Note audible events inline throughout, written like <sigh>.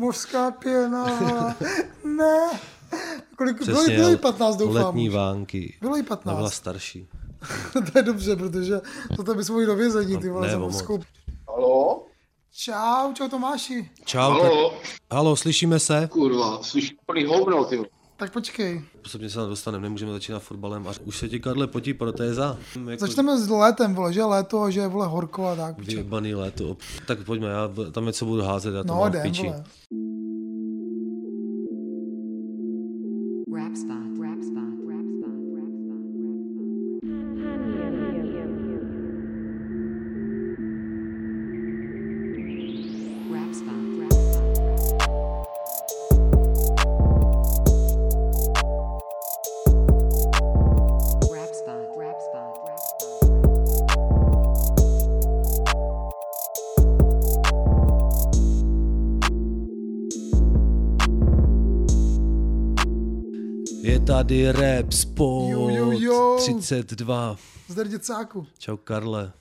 Mořská pěna, <laughs> ne. Kolik, bylo, Přesně, bylo jí 15, doufám. letní vánky. Bylo jí Ona 15. byla starší. <laughs> to je dobře, protože to tam bychom mohli do vězení, ty vole, Ne, za. Halo? Čau, čau Tomáši. Čau, tak, Halo? halo, slyšíme se? Kurva, slyš plný hovno, ty. vole. Tak počkej. Postupně se tam dostaneme, nemůžeme začínat fotbalem. A už se ti, Karle, potí protéza? Jako Začneme s létem, vole, že léto a že je, vole, horko a tak. Vyjebaný léto. Tak pojďme, já tam něco budu házet, já to No, mám v jdem, piči. vole. Tady rap sport Jo, jo, jo. 32. Zdar děcáku. Čau, Karle.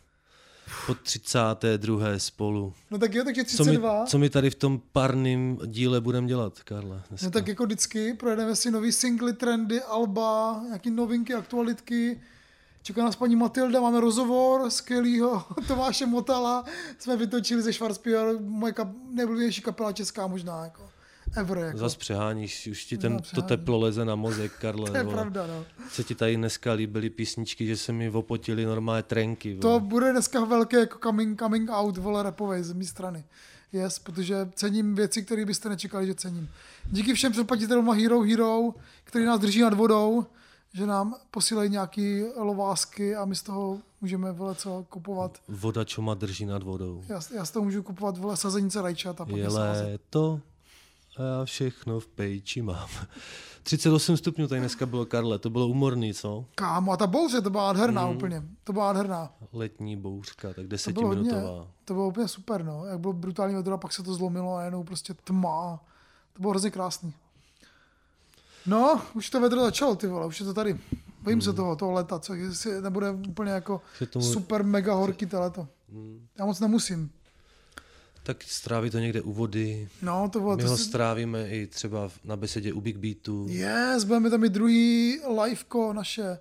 Po 32. spolu. No tak jo, takže Co my, 32. co my tady v tom parným díle budeme dělat, Karle? Dneska? No tak jako vždycky, projedeme si nový singly, trendy, alba, nějaký novinky, aktualitky. Čeká nás paní Matilda, máme rozhovor skvělýho <laughs> Tomáše Motala. Jsme vytočili ze Schwarzbier, moje kap, nejoblíbenější kapela česká možná, jako ever. Jako. Zas přeháníš, už ti ten, to teplo leze na mozek, Karle. <laughs> to je vole. pravda, no. Se ti tady dneska líbily písničky, že se mi opotily normálně trenky. To vole. bude dneska velké jako coming, coming out, vole, rapovej z mé strany. Yes, protože cením věci, které byste nečekali, že cením. Díky všem předplatitelům na Hero Hero, který nás drží nad vodou, že nám posílají nějaký lovásky a my z toho můžeme vole co kupovat. Voda, čo ma drží nad vodou. Já, já z toho můžu kupovat vole sazenice rajčat a pak Je léto a já všechno v pejči mám. <laughs> 38 stupňů tady dneska bylo, Karle, to bylo umorný, co? Kámo, a ta bouře, to byla nádherná Hmm. úplně. To byla nádherná. Letní bouřka, tak To bylo hodně, desetiminutová. to bylo úplně super, no. Jak bylo brutální vedro a pak se to zlomilo a jenom prostě tma. To bylo hrozně krásný. No, už to vedro začalo, ty vole, už je to tady. Bojím Hmm. se toho, toho leta, co jestli nebude úplně jako tomu- super mega horký to leto. Já moc nemusím. Tak stráví to někde u vody. No, to bylo, My to ho si... strávíme i třeba na besedě u Big Beatu. Yes, budeme tam mít druhý liveko naše.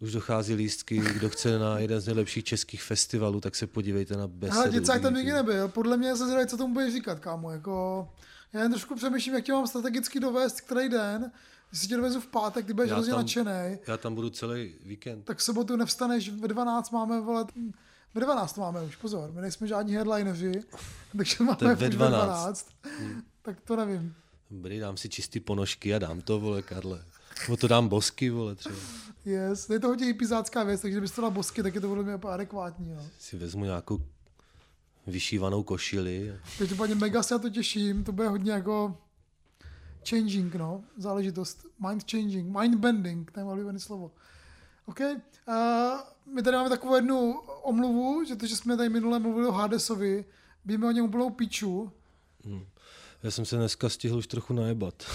Už dochází lístky, kdo chce na jeden z nejlepších českých festivalů, tak se podívejte na besedu. Ale děcák tam nikdy nebyl. Podle mě se zvědavý, co tomu budeš říkat, kámo. Jako, já jen trošku přemýšlím, jak tě mám strategicky dovést, který den. Když si tě dovezu v pátek, ty budeš hrozně nadšenej. Já tam budu celý víkend. tak v sobotu nevstaneš, ve 12 máme volat, ve 12 to máme už, pozor, my nejsme žádní headlineři, <laughs> takže máme To ve už 12. Tak to nevím. Dobrý, dám si čistý ponožky a dám to, vole, Karle. Nebo to dám bosky, vole, třeba. Yes. Je to hodně hypizácká věc, takže kdybyste to dal bosky, tak je to podle mě adekvátní. Jo. Si vezmu nějakou vyšívanou košili. Každopádně mega se na to těším, to bude hodně jako changing, no, záležitost. Mind changing, mind bending, to je moje slovo. OK. Uh, my tady máme takovou jednu omluvu, že to, že jsme tady minule mluvili o Hadesovi, víme o něm úplnou piču, Já jsem se dneska stihl už trochu najebat. <laughs>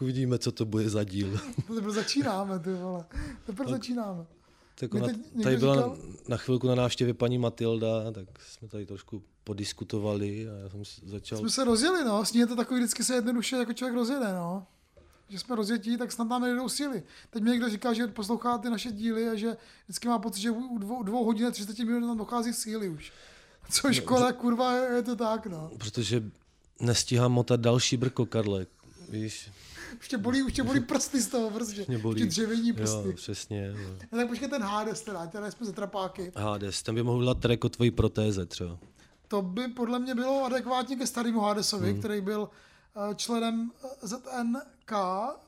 Uvidíme, co to bude za díl. Teprve začínáme, ty vole. Teprve začínáme. Tak ona, tady byla říkal- na chvilku na návštěvě paní Matilda, tak jsme tady trošku podiskutovali a já jsem začal... Jsme se rozjeli, no. S ní je to takový, vždycky se jednoduše jako člověk rozjede, no. Že jsme rozjetí, tak snad nám nejdou síly. Teď mi někdo říká, že poslouchá ty naše díly a že vždycky má pocit, že u dvou, dvou hodin a 30 minut nám dochází síly už. <laughs> Což škoda, kurva, je, je to tak, no. Protože nestíhám motat další brko, Karle. Víš, <laughs> Už tě bolí, už tě bolí prsty z toho prostě. mě bolí. Už ti dřevění prsty. Jo, přesně. No. No, tak počkej ten Hades teda, teda jsme ze trapáky. Hades, ten by mohl dělat track o tvojí protéze třeba. To by podle mě bylo adekvátně ke starému Hadesovi, hmm. který byl eh, členem eh, ZNK,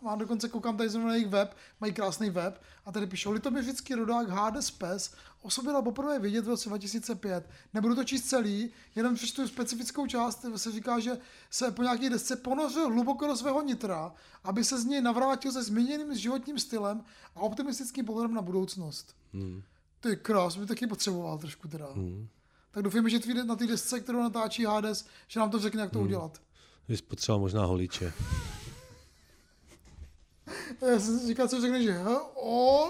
má dokonce, koukám tady zrovna na jejich web, mají krásný web, a tady píšou, litoměřický rodák Hades Pes o sobě dal poprvé vidět v roce 2005. Nebudu to číst celý, jenom přečtu specifickou část, kde se říká, že se po nějaké desce ponořil hluboko do svého nitra, aby se z něj navrátil se změněným životním stylem a optimistickým pohledem na budoucnost. Hmm. Ty krás, by taky potřeboval trošku teda. Hmm. Tak doufám, že na té desce, kterou natáčí Hades, že nám to řekne, jak to hmm. udělat. Bys potřeboval možná holiče. <laughs> Já jsem si říkal, co řekne, že he, o,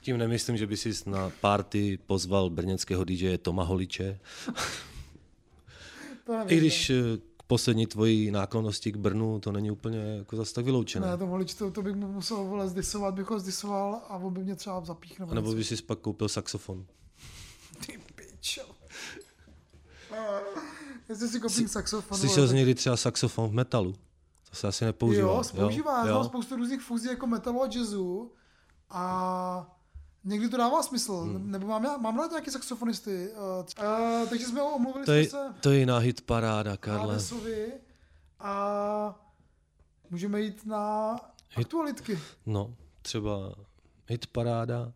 Tím nemyslím, že by si na party pozval brněnského DJ Toma Holiče. <laughs> I když eh, k poslední tvojí náklonosti k Brnu to není úplně jako zase tak vyloučené. Ne, to volič, to, to bych mu musel vole zdisovat, bych ho zdisoval a on by mě třeba zapíchnul. Nebo by si pak koupil saxofon. <laughs> Ty pičo. Jestli si koupím saxofon. Slyšel jsi někdy třeba saxofon v metalu? To se asi nepoužívá. Jo, používá, já jo. znám spoustu různých fúzí jako metalu a jazzu a někdy to dává smysl, hmm. nebo mám, já, mám rád nějaký saxofonisty. Uh, uh, takže jsme omluvili To je, se to je jiná hit paráda, Karle. A můžeme jít na aktualitky. No, třeba hit paráda.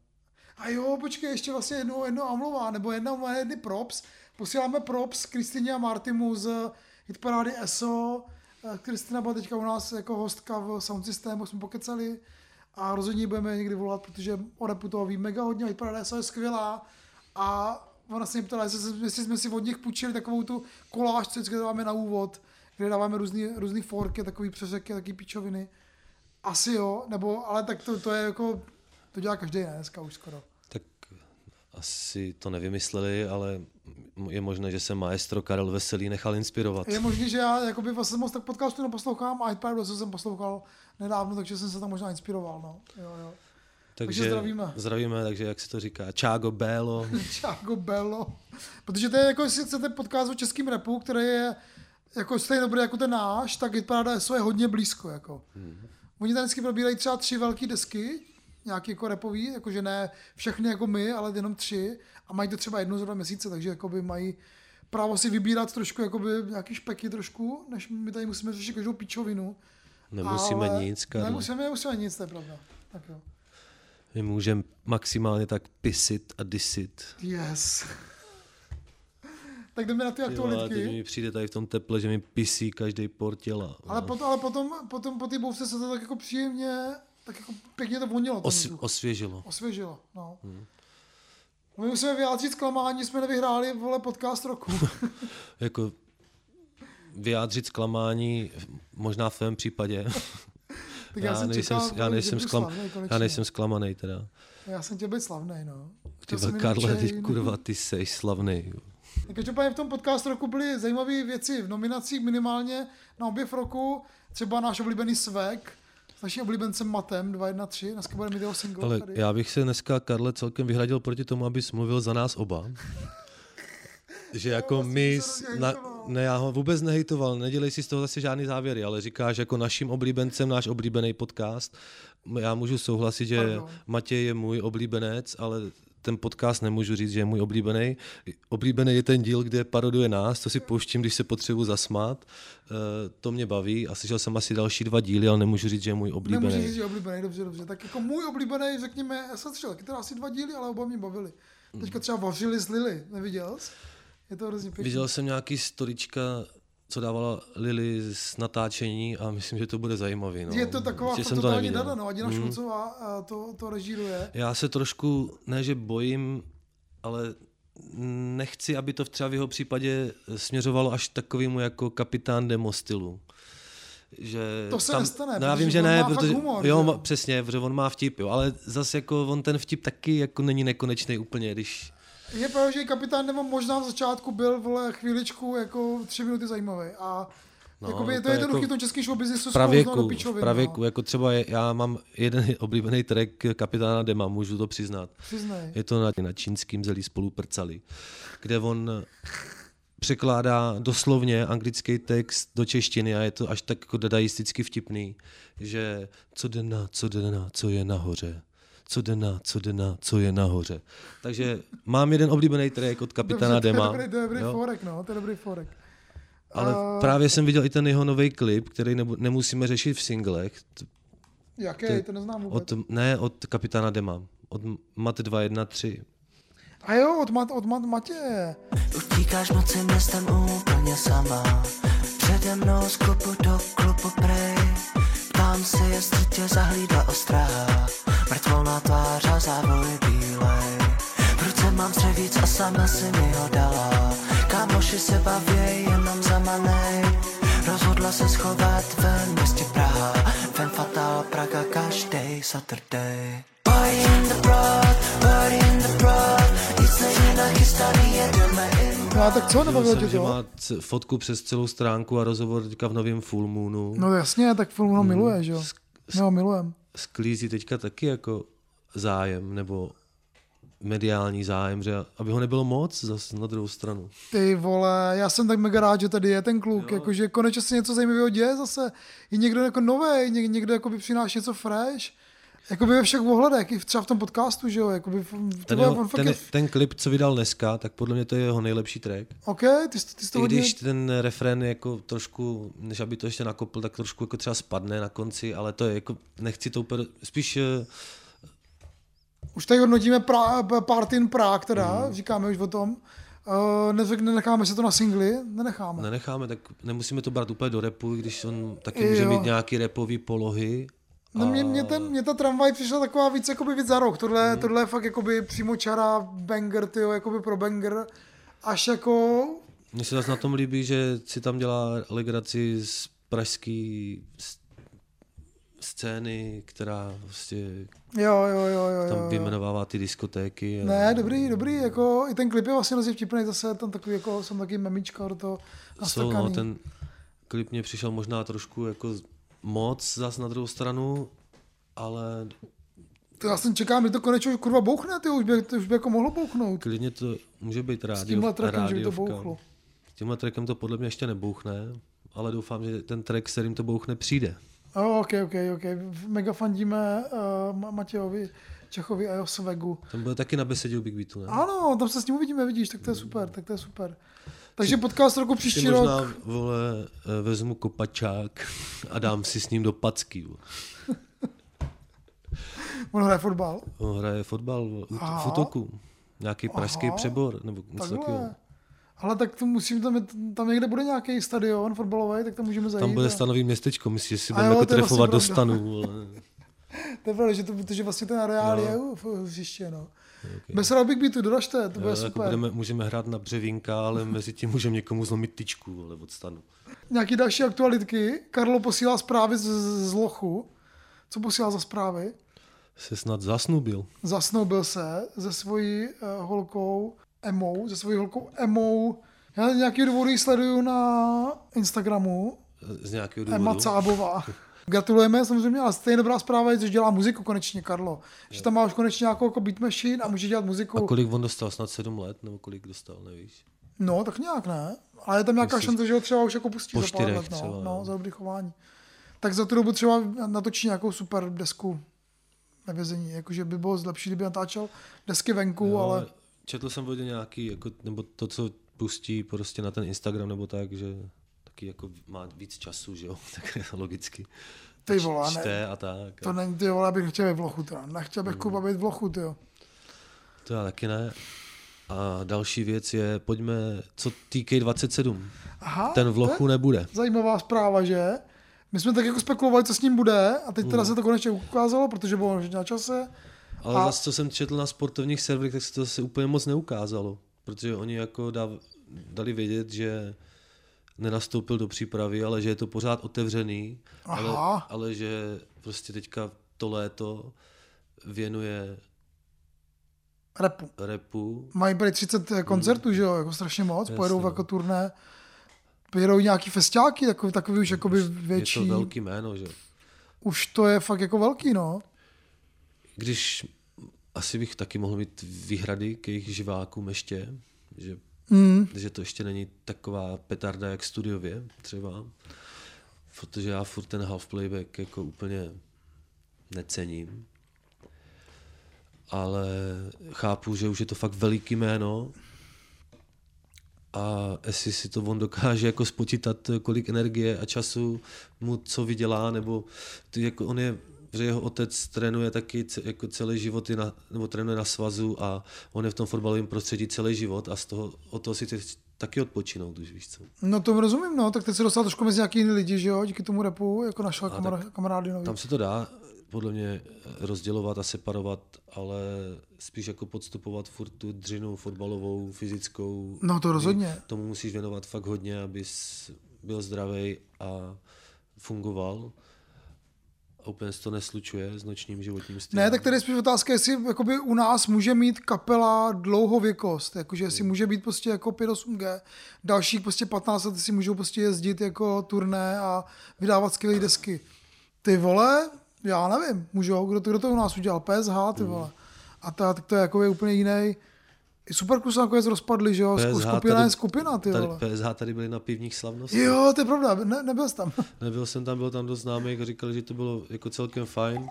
A jo, počkej, ještě vlastně jedno, jedno omlouvá, nebo jedna omlouvá, jedny props. Posíláme props Kristině a Martimu z hitparády ESO. Eh, Kristina byla teďka u nás jako hostka v sound systému, jsme pokecali a rozhodně budeme někdy volat, protože o repu toho ví mega hodně, hitparáda ESO je skvělá a ona se mě ptala, jestli, jsme- si od nich půjčili takovou tu koláž, co vždycky dáváme na úvod, kde dáváme různý, různý forky, takový přeřeky, takový píčoviny. Asi jo, nebo, ale tak to, to je jako, to dělá každý ne, dneska už skoro. Asi to nevymysleli, ale je možné, že se maestro Karel Veselý nechal inspirovat. Je možný, že já jakoby vlastně moc tak podcastu neposlouchám a Hitpad co jsem poslouchal nedávno, takže jsem se tam možná inspiroval. No. Jo, jo. Takže zdravíme. Zdravíme, takže jak se to říká, Čágo Bélo. Čágo Bello. Protože to je jako, jestli chcete podcast o českým repu, který je jako stejně dobrý jako ten náš, tak Hitparada SO je hodně blízko. Jako. Mhm. Oni tam vždycky probírají třeba tři velké desky, nějaký jako repový, jakože ne všechny jako my, ale jenom tři a mají to třeba jednou za dva měsíce, takže jakoby mají právo si vybírat trošku jakoby nějaký špeky trošku, než my tady musíme řešit každou pičovinu. Nemusíme Ale nic, Karle. Nemusíme, nemusíme nic, to je pravda. Tak jo. My můžeme maximálně tak pisit a disit. Yes. <laughs> tak jdeme na ty vole, teď aktualitky. mi přijde tady v tom teple, že mi pisí každý por těla. Ale, potom, ale potom, potom po té bouvce se to tak jako příjemně, tak jako pěkně to vonilo. Os, vzduch. osvěžilo. Osvěžilo, no. Hmm. My musíme vyjádřit zklamání, jsme nevyhráli vole podcast roku. <laughs> Jako vyjádřit zklamání, možná v tvém případě. <laughs> tak já, jsem nejsem, čekal, já, nejsem sklam, slavnej já nejsem zklamaný teda. Já jsem chtěl být slavný, no. Ty Karle, ty kurva, ty seš slavný. Každopádně v tom podcast roku byly zajímavé věci v nominacích minimálně na objev roku. Třeba náš oblíbený svek naším oblíbencem Matem 213. Dneska bude mít jeho single Ale tady. já bych se dneska, Karle, celkem vyhradil proti tomu, abys mluvil za nás oba. <laughs> Že jako vlastně my, na, ne, já ho vůbec nehejtoval, nedělej si z toho zase žádný závěry, ale říkáš jako naším oblíbencem náš oblíbený podcast. Já můžu souhlasit, že Pardon. Matěj je můj oblíbenec, ale ten podcast nemůžu říct, že je můj oblíbený. Oblíbený je ten díl, kde paroduje nás, to si pouštím, když se potřebuji zasmát. Eh, To mě baví a slyšel jsem asi další dva díly, ale nemůžu říct, že je můj Nemůžu oblíbený. říct, že je oblíbený, dobře, dobře. Tak jako můj oblíbený, řekněme, já jsem slyšel taky teda asi dva díly, ale oba mě bavili. Teďka třeba vařili z Lily, neviděl jsi? Je to hrozně pěkný. Viděl jsem nějaký storička, co dávala Lily z natáčení a myslím, že to bude zajímavý. No. Je to taková fakt jsem to neviděl. dada, no. Adina Mm. Šulcová to, to režíruje. Já se trošku, ne že bojím, ale nechci, aby to třeba v jeho případě směřovalo až takovému jako kapitán demo stylu. Že To se nestane, No já vím, že ne, protože, humor, jo, že ma- přesně, protože on má vtip, jo, ale zase jako on ten vtip taky jako není nekonečný úplně, když Je pravda, že kapitán Nemo možná v začátku byl vole chvíličku jako tři minuty zajímavý. A No, jakoby, to, to je jednoduchý jako v tom českém show businessu pravěku, pičovin, pravěku, No. jako třeba já mám jeden oblíbený track kapitána Dema, můžu to přiznat. Přiznej. Je to na, na čínským zelí spolu prcali, kde on překládá doslovně anglický text do češtiny a je to až tak jako dadaisticky vtipný, že co jde na, co jde na, co je nahoře. Co jde na, co jde na, co je nahoře. Takže mám jeden oblíbený track od kapitána Dobře, Dema. To je dobrý, to je dobrý jo. forek, no, to je dobrý forek. Ale A- právě jsem viděl i ten jeho nový klip, který nebu, nemusíme řešit v singlech. Jaký, to- to neznám vůbec. Od, ne, od kapitána Dema. Od Mat 213. A jo, od, Mat, od Mat, Matěje. Utíkáš moci městem úplně sama Přede mnou z klubu do klubu prej Ptám se, jestli tě zahlídla ostraha Mrtvolná tvář a závoj bílej. V ruce mám střevíc a sama si mi ho dala. Kámoši se baví jenom za manej Rozhodla se schovat ven městě Praha. Ven fatal Praga každý Saturday. Party in the broad, party in the broad Nic není nachystaný, jedeme No a tak co, nebavilo jsem, tě že má fotku přes celou stránku a rozhovor teďka v novém Full Moonu. No jasně, tak film ho miluje, že jo? My ho milujem. sklízí teďka taky jako zájem, nebo mediální zájem, že aby ho nebylo moc zas na druhou stranu. Ty vole, já jsem tak mega rád, že tady je ten kluk, Jo. jakože konečně se něco zajímavého děje zase. Je někdo jako nový, ně, někdo jako by přináší něco fresh. Jakoby ve všech ohledech, i třeba v tom podcastu, že jo, jakoby, Ten, jeho, ten, je, ten klip, co vydal dneska, tak podle mě to je jeho nejlepší track. OK, ty, jsi- ty jsi to I hodně, když ten refrén je jako trošku, než aby to ještě nakopl, tak trošku jako třeba spadne na konci, ale to je jako, nechci to úplně, spíš eh, už tady hodnotíme pra, Party in Prague teda, Mhm. říkáme už o tom. Uh, nenecháme se to na singly, nenecháme. nenecháme, tak nemusíme to brát úplně do repu, i když on taky Jo. může mít nějaký repový polohy. No mě, mě, ten, mě ta tramvaj přišla taková víc jakoby víc za rok. Tohle, Mhm. mm. tohle je fakt jakoby přímo čara banger, tyjo, jakoby pro banger. Až jako Mně se zase na tom líbí, že si tam dělá legraci z pražský scény, která prostě Jo, jo, jo, jo. tam vyjmenovává ty diskotéky. a- Ne, dobrý, dobrý, jako i ten klip je vlastně hrozně vtipný, zase tam takový, jako, jsem taky memička do toho Jsou, nastrkaný. no, ten klip mě přišel možná trošku jako moc zas na druhou stranu, ale To já jsem čekám, že to konečně už kurva bouchne, ty už by, to už by jako mohlo bouchnout. klidně to může být S rádio, tímhle trackem, že by to bouchlo. S tímhle trackem to podle mě ještě nebouchne, ale doufám, že ten track, s kterým to bouchne, přijde. Oh, ok, ok, ok. Mega fandíme uh, Matějovi Čechovi a jeho svegu. Ten bude taky na besedě u Big Beatu, ne? Ano, tam se s ním uvidíme, vidíš, tak to je super, tak to je super. Takže podcast roku příští možná, rok. vole, eh, vezmu kopačák a dám si s ním do packy. <laughs> On hraje fotbal. On hraje fotbal v, Aha. v útoku. Nějaký pražský Aha. přebor, nebo něco takového. Ale tak to musím, tam, tam někde bude nějaký stadion fotbalový, tak tam můžeme zajít. Tam bude stanový městečko, myslíš, že si budeme jako vlastně trefovat do pravda. stanu. <laughs> To je pravda, že, to, protože vlastně ten areál Jo. je v hřiště, no. Okay. Bez Big Beatu, doražte, to bude Jo, jako super. budeme, můžeme hrát na břevínka, ale mezi tím můžeme někomu zlomit tyčku vole, od stanu. Nějaký další aktualitky. Karlo posílá zprávy z, z lochu. Co posílá za zprávy? Se snad zasnubil. Zasnoubil se se svojí uh, holkou Emou, se svojí holkou Emou. Já nějaký důvody ji sleduju na Instagramu. Z nějakého Emma důvodu. Cábová. <laughs> Gratulujeme samozřejmě, ale stejně dobrá zpráva je, že dělá muziku konečně, Karlo. Že tam má už konečně nějakou jako beat machine a může dělat muziku. A kolik on dostal? Snad sedm let? Nebo kolik dostal, nevíš? No, tak nějak ne. Ale je tam nějaká Myslíš- šance, že ho třeba už jako pustí Po za pár let, no, třeba, no, no. za dobrý chování. Tak za tu dobu třeba natočí nějakou super desku ve vězení. Jakože by bylo lepší, kdyby natáčel desky venku, Jo, ale Četl jsem vodě nějaký, jako, nebo to, co pustí prostě na ten Instagram nebo tak, že taky jako má víc času, že jo, <laughs> tak logicky. Ty vole, ne. Čte a tak. to není, ty vole, abych chtěl být v lochu, teda. Nechtěl bych Kuba být v lochu, ty jo. To já taky ne. A další věc je, pojďme, co TK27. Aha, Ten v lochu nebude. zajímavá zpráva, že? My jsme tak jako spekulovali, co s ním bude a teď teda se to konečně ukázalo, protože bylo na čase. Ale A- zase, co jsem četl na sportovních serverech, tak se to zase úplně moc neukázalo. Protože oni jako dali vědět, že nenastoupil do přípravy, ale že je to pořád otevřený, ale, Aha. ale že prostě teďka to léto věnuje Repu. repu. Mají prý 30 koncertů, že jo, jako strašně moc, Jasně, pojedou no. jako turné, pojedou nějaký festiáky, takový, takový už jakoby větší. Je to velký jméno, že? Už to je fakt jako velký, no. Když asi bych taky mohl mít výhrady k jejich živákům ještě, že, Mm. že to ještě není taková petarda jak studiově třeba, protože já furt ten half playback jako úplně necením. Ale chápu, že už je to fakt veliký jméno a jestli si to on dokáže jako spočítat, kolik energie a času mu co vydělá, nebo ty, jako on je, že jeho otec trénuje taky jako celý život, je na, nebo trénuje na svazu a on je v tom fotbalovém prostředí celý život a z toho, od toho si teď taky odpočinout, už víš co. No to rozumím, no, tak teď se dostal trošku mezi nějaký jiný lidi, že jo, díky tomu repu, jako našel kamar- kamarády nový. Tam se to dá podle mě rozdělovat a separovat, ale spíš jako podstupovat furt tu dřinu fotbalovou, fyzickou. No to rozhodně. Tomu musíš věnovat fakt hodně, abys byl zdravý a fungoval. A úplně se to neslučuje s nočním životním stylem. Ne, tak tady je spíš otázka, jestli jakoby u nás může mít kapela dlouhověkost, jakože jestli může být prostě jako 5-8G, dalších prostě 15 let si můžou prostě jezdit jako turné a vydávat skvělé desky. Ty vole, já nevím, můžou, kdo to, kdo to u nás udělal, PSH, ty vole. A ta, tak to je jako je úplně jiný. I Superkus nakonec rozpadli, že jo, PSH skupina tady- je skupina, ty Tady, vole. PSH tady byli na pivních slavnostech. Jo, to je pravda, ne, nebyl jsi tam. <laughs> Nebyl jsem tam, byl tam dost známý a říkali, že to bylo jako celkem fajn.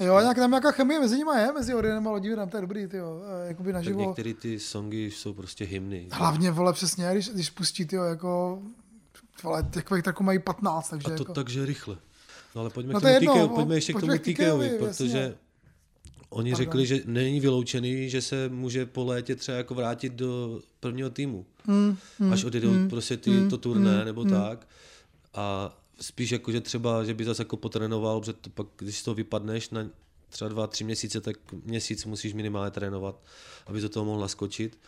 Jo, a nějak tam nějaká chemie mezi nimi je, mezi Orionem a Lodivirem, to je dobrý, ty jo, jakoby Tak naživo. některé ty songy jsou prostě hymny. Hlavně, vole, přesně, když, když pustí, tyjo, jako, vole, takových tracků mají 15, takže A to jako. takže rychle. No ale pojďme No k to tomu jedno, TKO, pojďme ještě k tomu jasně. protože oni Pardon. řekli, že není vyloučený, že se může po létě třeba jako vrátit do prvního týmu. Mm, Až odjedou prostě ty, to turné nebo tak. A spíš jako, že třeba, že by zase jako potrénoval, protože to pak, když toho vypadneš na třeba dva, tři měsíce, tak měsíc musíš minimálně trénovat, aby do toho mohl naskočit.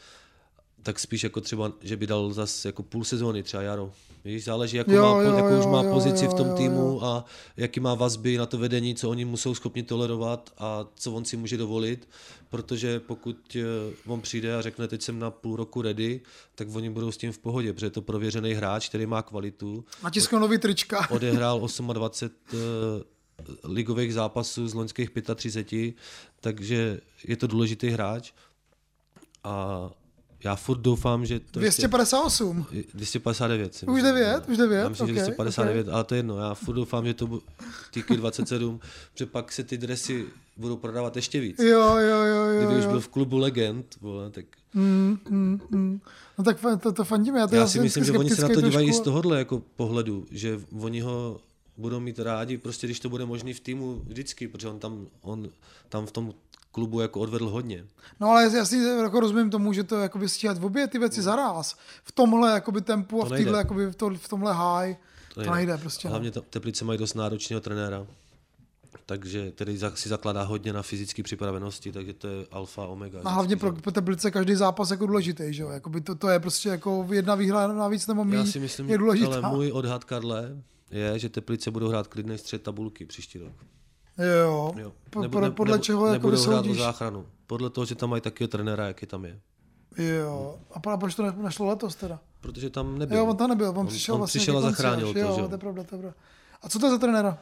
Tak spíš jako třeba, že by dal zase jako půl sezóny, třeba jaro. Víš, záleží, jako Jo, má, jo, jakou už jo, má jo, pozici v jo, tom jo, týmu jo. a jaký má vazby na to vedení, co oni musou schopni tolerovat a co on si může dovolit, protože pokud eh, on přijde a řekne, teď jsem na půl roku ready, tak oni budou s tím v pohodě, protože je to prověřený hráč, který má kvalitu, Natiskl nový trička. <laughs> odehrál 28 eh, ligových zápasů z loňských 35, takže je to důležitý hráč a já furt doufám, že to ještě- 258. 259. si Už myslím, devět? no. Už devět? Já myslím, Ok, že 259, ale to je jedno. Já furt doufám, že to bu- týky 27, protože pak se ty dresy budou prodávat ještě víc. Jo, jo, jo, jo. Kdyby už jo. byl v klubu legend, vole, tak Mm, mm, mm. No tak to, to fandíme. Já, to já si myslím, že oni se na to dívají i z trošku. tohohle jako pohledu, že oni ho budou mít rádi, prostě když to bude možný v týmu vždycky, protože on tam, on tam v tom klubu jako odvedl hodně. No ale jasně jako rozumím tomu, že to jakoby stíhat v obě ty věci zaraz. V tomhle jakoby tempu a v, týhle, jakoby v, to, v tomhle high. To, to nejde prostě. no. Hlavně to, Teplice mají dost náročného trenéra, takže za- si zakládá hodně na fyzické připravenosti, takže to je alfa, omega. A hlavně pro, pro Teplice každý zápas jako důležitý, že jo? Jakoby to, to je prostě jako jedna výhra navíc nebo Já míň si myslím, je důležitá. ale můj odhad, Karle, je, že Teplice budou hrát klidný střed tabulky příští rok. Jo, Jo. Po, Nebu- podle, podle nebu- čeho jako nebudou hrát o záchranu. Podle toho, že tam mají takového trenéra, jaký tam je. Jo, a pro- proč to ne- nešlo letos teda? Protože tam nebyl. Jo, on tam nebyl, on, On- přišel on vlastně přišel a zachránil až. to, jo, že jo. to je pravda, to je pravda. A co to je za trenéra?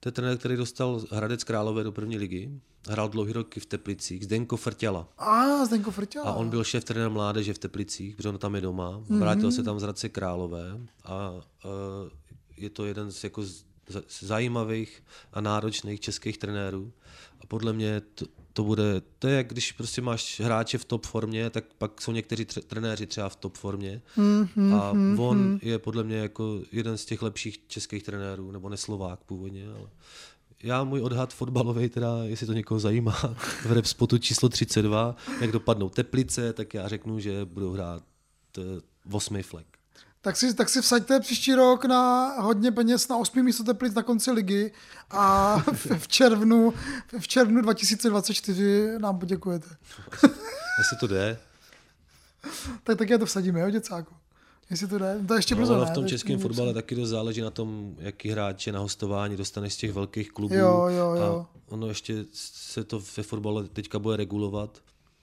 To je trenér, který dostal Hradec Králové do první ligy. Hrál dlouhý roky v Teplicích. Zdenko Frtěla. A, Zdenko Frťala. A on byl šéf trenér mládeže v Teplicích, protože on tam je doma. Mhm. Vrátil se tam z Hradce Králové a uh, je to jeden z, jako z zajímavých a náročných českých trenérů. A podle mě to, to bude, to je jak když prostě máš hráče v top formě, tak pak jsou někteří tře- trenéři třeba v top formě. Mhm, a on je podle mě jako jeden z těch lepších českých trenérů, nebo neslovák původně, ale já můj odhad fotbalový, teda, jestli to někoho zajímá, v Repspotu číslo 32, jak dopadnou Teplice, tak já řeknu, že budou hrát eh, osmý flek. Tak si, tak si vsaďte příští rok na hodně peněz na 8. místo Teplic na konci ligy a v, v červnu, v červnu 2024 nám poděkujete. <laughs> Jestli to jde, Tak také to vsadíme, jo, děcáku? Jestli to jde, to je ještě no, brzo, ono ne? v To tom českém fotbale taky dost záleží na tom, jaký hráče na hostování dostaneš z těch velkých klubů. Jo, jo, jo. A ono ještě se to ve fotbale teďka bude regulovat,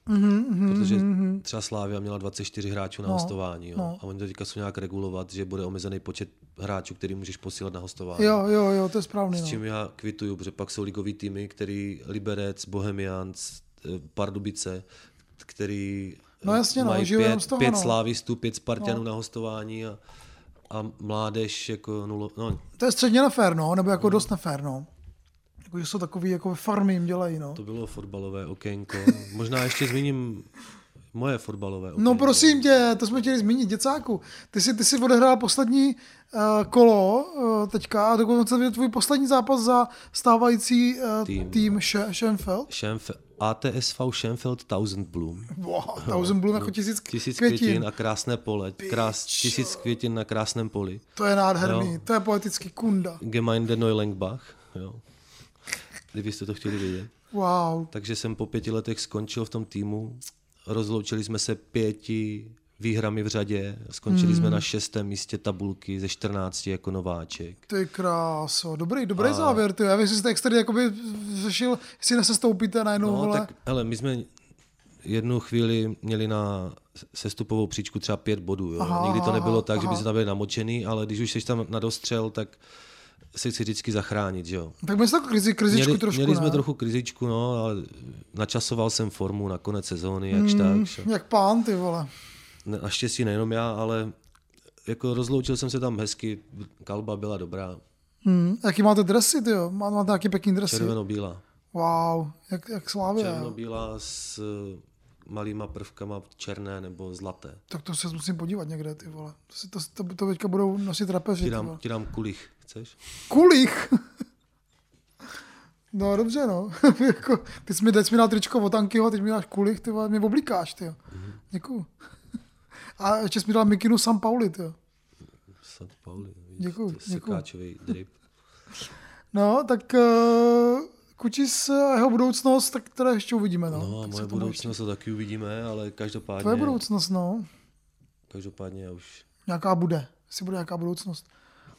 Mhm, mhm, protože mhm. třeba Slávia měla 24 hráčů na No, hostování. Jo? no. A oni to teďka jsou nějak regulovat, že bude omezený počet hráčů, který můžeš posílat na hostování. Jo, jo, jo, to je správný. S No. čím já kvituju, protože pak jsou ligový týmy, který Liberec, Bohemians, eh, Pardubice, který eh, No jasně, no, mají jenom pět, z toho, pět no. slávistů, pět Spartanů no. na hostování a, a mládež jako nulo, no, To je středně nefér, no, nebo jako dost nefér, no. Jako, že jsou takový, jako farmy jim dělají, no. to bylo fotbalové okénko. Možná ještě zmíním moje fotbalové okénko. No prosím tě, to jsme chtěli zmínit, děcáku. Ty jsi, ty jsi odehrál poslední uh, kolo uh, teďka a dokonce byl tvůj poslední zápas za stávající uh, tým, Tým. Schenfeld. Schenf- ATSV Schenfeld Thousand Bloom. Wow, Thousand Bloom jako tisíc, <laughs> Tisíc květin. květin a krásné pole. Krás, tisíc květin na krásném poli. To je nádherný, Jo. to je poetický kunda. Gemeinde Neulengbach. Jo. Kdybyste to chtěli vědět. Wow. Takže jsem po pěti letech skončil v tom týmu. Rozloučili jsme se pěti výhrami v řadě. Skončili jsme na šestém místě tabulky ze 14 jako nováček. Ty kráso, dobrý, dobrý A- závěr, ty. Já bych si jste tady jakoby řešil, jestli nesestoupíte najednou, No, vole. tak, hele, my jsme jednu chvíli měli na sestupovou příčku třeba pět bodů. Jo. Aha, Nikdy to aha, nebylo tak, že by aha. se tam byli namočený, ale když už jsi tam na dostřel, tak se chci vždycky zachránit, že jo. Tak my jsme krizi, krizičku Měli, trošku, měli jsme ne? trochu krizičku, no, ale načasoval jsem formu na konec sezóny, jakž tak. že- Jak pán, ty vole. Ne- Naštěstí nejenom já, ale jako rozloučil jsem se tam hezky, kalba byla dobrá, Hmm. Jaký máte dresy, ty jo? Má- Máte nějaký pěkný dresy? červeno-bílá. Wow, jak, jak Slávě. Červeno-bílá s eh, malýma prvkama černé nebo zlaté. Tak to se musím podívat někde, ty vole. To, to, to, to teďka budou nosit rapeři, Ti dám, ti dám kulich, chceš? Kulich! <laughs> no dobře, no. <laughs> jako, ty jsi mi, teď jsi mi dal tričko od Ankyho, teď mi dáš kulich, ty mě oblíkáš, ty jo. Mhm. Děkuju. <laughs> a ještě jsi mi dal mikinu San Pauli, ty jo. Sad Pauli, Děkuju. Sekáčový drip. No, tak uh, Kučis a jeho budoucnost, tak teda ještě uvidíme, no. No Tak moje budoucnost to taky uvidíme, ale každopádně, Tvoje budoucnost, no. každopádně já už Nějaká bude. Jestli bude nějaká budoucnost.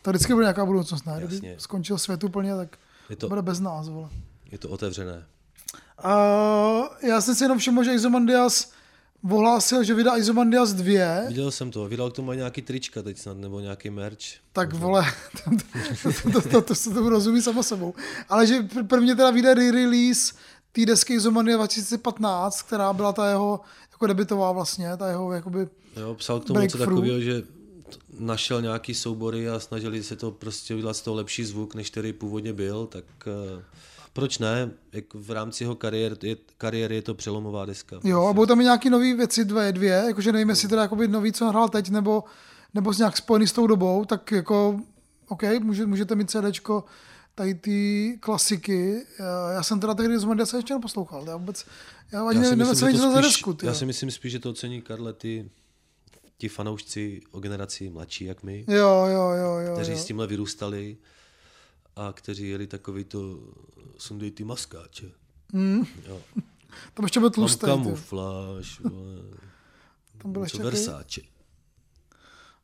To vždycky bude nějaká budoucnost, ne? Kdyby skončil svět úplně, tak je to to, bude bez nás, vole. je to otevřené. Uh, já jsem si jenom všiml, že Izomandias ohlásil, že vydá Izomandias 2, Viděl jsem to, vydal k tomu nějaký trička teď snad, nebo nějaký merch. tak vole, to, <laughs> to, to, to, to se tomu rozumí samo sebou. Ale že pr- prvně teda vyjde re-release té desky Izomandia 2015, která byla ta jeho jako debitová vlastně, ta jeho jakoby, Jo, psal k tomu něco takového, že našel nějaký soubory a snažili se to prostě udělat z toho lepší zvuk, než který původně byl, tak uh, proč ne? Jak v rámci jeho kariér, je, kariéry je to přelomová deska. jo, a budou tam i nějaký nový věci, dvě, dvě, jakože nevím, jestli teda jakoby nový, co hrál teď, nebo, nebo s nějak spojený s tou dobou, tak jako, OK, může, můžete mít CDčko tady ty klasiky. Já- Já jsem teda tehdy z Mendes ještě neposlouchal. Já vůbec, já ani Já si, nevím, myslím, co za spíš, desku. já si myslím spíš, že to ocení Karle ty, ti fanoušci o generaci mladší jak my, Jo, jo, jo, jo. kteří jo. s tímhle vyrůstali a kteří jeli takový to sundej ty maskáče. Mm. Jo. <laughs> Tam ještě byl tlustý. ty. kamufláž, <laughs> Tam byl ještě ty. Versace.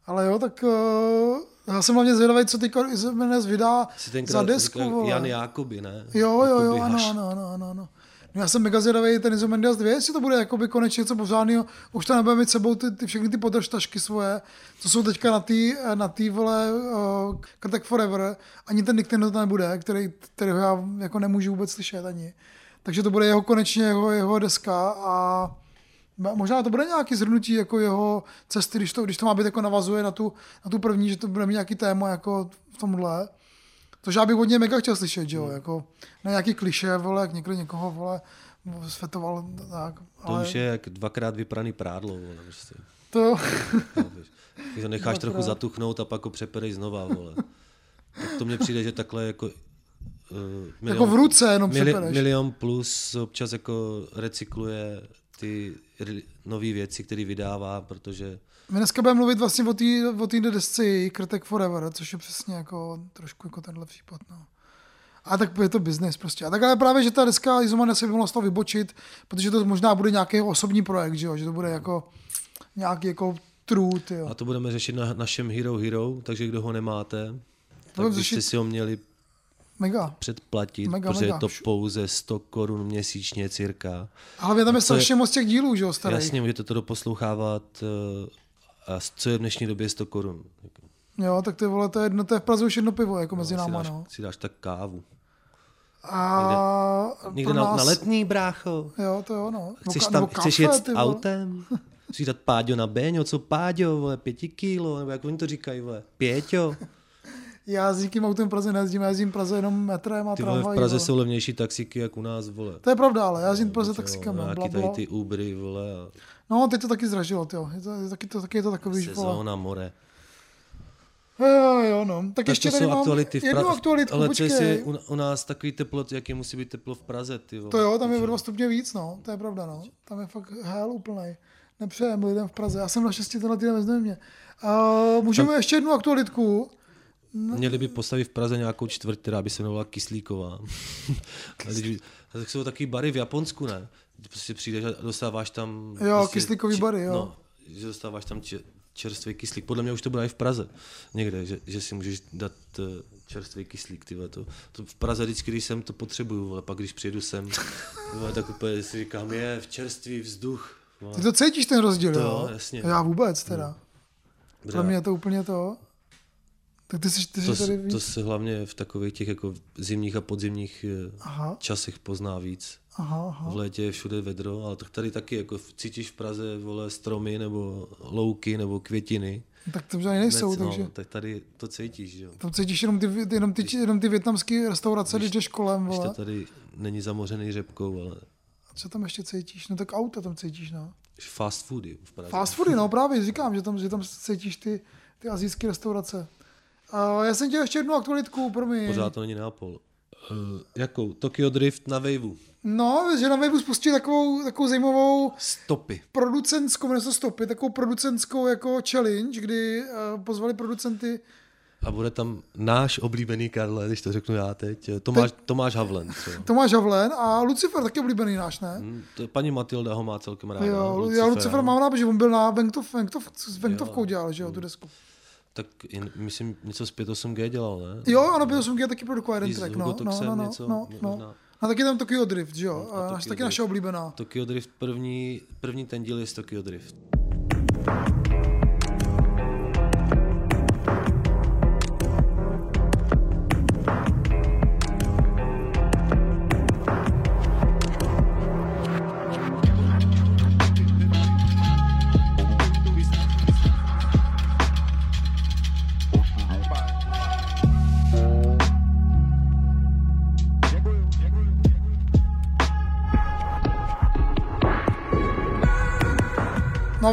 Ale jo, tak uh, já jsem hlavně zvědavý, co ty Mendes vydá za desku. Jan Jákoby, ne? Jo, jo, jo, Jakoby ano, ano, ano, ano. No já jsem mega zvědavý ten Izomendias 2, jestli to bude jakoby konečně něco pořádného. Už to nebude mít sebou ty, ty všechny ty podržtašky svoje, co jsou teďka na té na tý, vole uh, Forever. Ani ten Nick to nebude, který, kterého já jako nemůžu vůbec slyšet ani. Takže to bude jeho konečně jeho, jeho deska a mo- možná to bude nějaký zhrnutí jako jeho cesty, když to, když to má být jako navazuje na tu, na tu první, že to bude mít nějaký téma jako v tomhle. To já bych od něj mega chtěl slyšet, že jo, jako na nějaký kliše, vole, jak někdo někoho, vole, svetoval, tak, To ale už je jak dvakrát vypraný prádlo, vole, prostě. to jo, Chápeš? Když ho necháš trochu zatuchnout a pak ho přeperej znova, vole. Tak to mně přijde, že takhle jako... Uh, milion, jako v ruce jenom mili, přepereš. milion plus občas jako recykluje ty nové věci, které vydává, protože My dneska budeme mluvit vlastně o té desce Krtek Forever, což je přesně jako trošku jako tenhle případ, no. A tak je to business prostě. A tak ale právě, že ta deska Izomania se by mohla z toho vybočit, protože to možná bude nějaký osobní projekt, že, jo? že to bude jako nějaký jako true, jo. a to budeme řešit na našem Hero Hero, takže kdo ho nemáte, tak byste řešit- si ho měli Mega. předplatit, Mega, protože mega. je to pouze 100 korun měsíčně cirka. A hlavně tam je strašně moc těch dílů, že jo, starých. Jasně, můžete to doposlouchávat eh, a co je v dnešní době 100 korun. Jo, tak ty vole, to je, jedno, to je v Praze už jedno pivo, jako mezi si, náma, dáš, no. si dáš tak kávu. A Někde na, nás, na letní, brácho. Jo, to jo, no. Chceš, tam, ka- nebo chceš kafe, jet autem? Chceš dát Páďo na Béňo, co Páďo, vole, pěti kilo, nebo jak oni to říkají, vole, Pěťo. Já s nikým autem v Praze nejezdím, já jezdím v Praze jenom metrem a Ty vole, v tramvají. Praze vole. jsou levnější taxiky, jak u nás, vole. To je pravda, ale já jezdím v Praze Jo, taxikem, no, bla. tady ty Ubery, vole, a No, teď to taky zdražilo, jo. Je to, je, taky, to, taky je to takový, že vole. sezóna, more. Jo, jo, no. Tak, Tak ještě to tady jsou mám aktuality v jednu Praze. aktualitku, Ale co jestli u, u, nás takový teplot, jaký musí být teplo v Praze, ty vole. To jo, tam je o dva stupně víc, no. To je pravda, no. Tam je fakt hell úplnej. Nepřejem lidem v Praze. Já jsem naštěstí tenhle týden ve Znojmě. Uh, můžeme ještě jednu aktualitku. Měli by postavit v Praze nějakou čtvrť, která by se jmenovala Kyslíková. <laughs> A když, tak jsou taky bary v Japonsku, ne? Prostě přijdeš a dostáváš tam... Jo, prostě kyslíkový bary, jo. No, že dostáváš tam če, čerstvý kyslík. Podle mě už to bude i v Praze někde, že, že si můžeš dát eh, čerstvý kyslík. Tyhle, to, to, v Praze vždycky, když jsem to potřebuju, ale pak když přijedu sem, <laughs> tyhle, tak úplně si říkám, je v čerstvý vzduch. Ty to cítíš ten rozdíl, To jo? jasně. Já vůbec teda. Pro Dobrá. mě je to úplně to. Tak ty jsi, ty jsi to, tady víc. to se hlavně v takových těch jako zimních a podzimních eh, Aha, časech pozná víc. aha, aha. V létě je všude vedro, ale tak tady taky jako cítíš v Praze vole stromy nebo louky nebo květiny. Tak to žádný nejsou, Nec- takže no, tak tady to cítíš, jo. tam cítíš jenom ty, jenom ty, jenom ty větnamské restaurace, když jdeš kolem, Když to vole. tady není zamořený řepkou, ale A co tam ještě cítíš? No tak auta tam cítíš, no. fast foody v Praze. Fast foody, no právě, říkám, že tam, že tam cítíš ty, ty azijské restaurace. Uh, já jsem chtěl ještě jednu aktualitku, promiň. Pořád to není Neapol. Uh, jakou? Tokyo Drift na Waveu. No, že na webu spustí takovou, takovou zajímavou Stopy. producentskou, se Stopy, takovou producentskou jako challenge, kdy uh, pozvali producenty A bude tam náš oblíbený Karle, když to řeknu já teď, eh, Tomáš, Tomáš Havlen. Třeba. Tomáš Havlen a Lucifer, taky oblíbený náš, ne? Hm, to Paní Matilda ho má celkem ráda. Jo, Lucifera. já Lucifer mám rád, že on byl na Venktov, Venktov, s Venktovkou dělal, že jo, tu desku. Tak jen, myslím, něco z 58G dělal, ne? Jo, ano, byl jsem taky produkoval jeden track, no, no, no, no, něco, no, no. možná. A taky tam Tokyo Drift, že jo, a a Tokyo taky Drift. naše oblíbená. Tokyo Drift první, první ten díl je z Tokyo Drift. No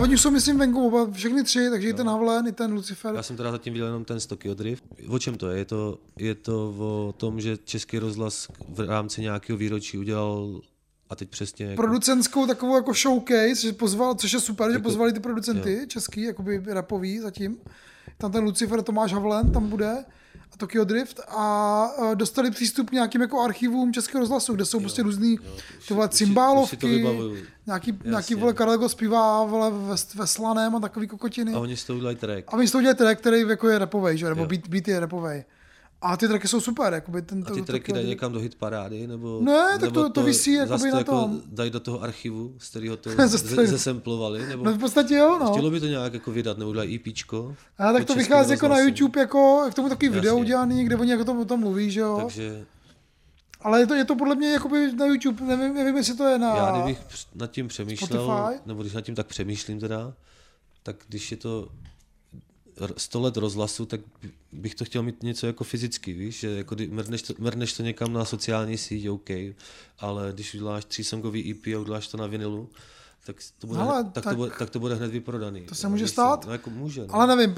oni jsou, myslím, venku oba, všechny tři, takže i ten Havlen, i ten Lucifer. Já jsem teda zatím viděl jenom ten z Tokyo Drift. O čem to je? Je to, je to o tom, že Český rozhlas v rámci nějakého výročí udělal a teď přesně jako, producentskou takovou jako showcase, že pozval, což je super, že Jako- pozvali ty producenty český, jakoby rapový zatím. Tam ten Lucifer, Tomáš Havlen tam bude Tokyo Drift a uh, dostali přístup k nějakým jako archivům Českého rozhlasu, kde jsou prostě různý ty vole cymbálovky, nějaký, nějaký Jasně. vole Karlego zpívá vole ve, ve slaném a takový kokotiny. a oni z toho udělají track. A oni z toho dělají track, který jako je rapovej, že? nebo Jo. beat, beat je rapovej. A ty tracky jsou super, jakoby ten A ty to- tracky dají někam do hitparády, nebo, Ne, tak nebo to- to visí jakoby na jako tom. dají do toho archivu, z kterého to <laughs> zesemplovali, nebo No v podstatě jo, no. chtělo by to nějak jako vydat, nebo udělají EPčko. A tak to vychází jako na. YouTube, jako k tomu takový Jasně. video udělaný, kde oni jako to, o tom mluví, že jo. Takže Ale je to, je to podle mě jakoby na YouTube, nevím, nevím jestli to je na... já kdybych nad tím přemýšlel, Spotify? nebo když nad tím tak přemýšlím teda, tak když je to 100 let rozhlasu, tak bych to chtěl mít něco jako fyzicky, víš, že jako mrneš to, mrneš to někam na sociální síť, OK, ale když uděláš třísongový EP a uděláš to na vinilu, tak to bude, hned, tak, tak- to bude, tak to bude hned vyprodaný. To se může stát. No jako může. No. Ale nevím,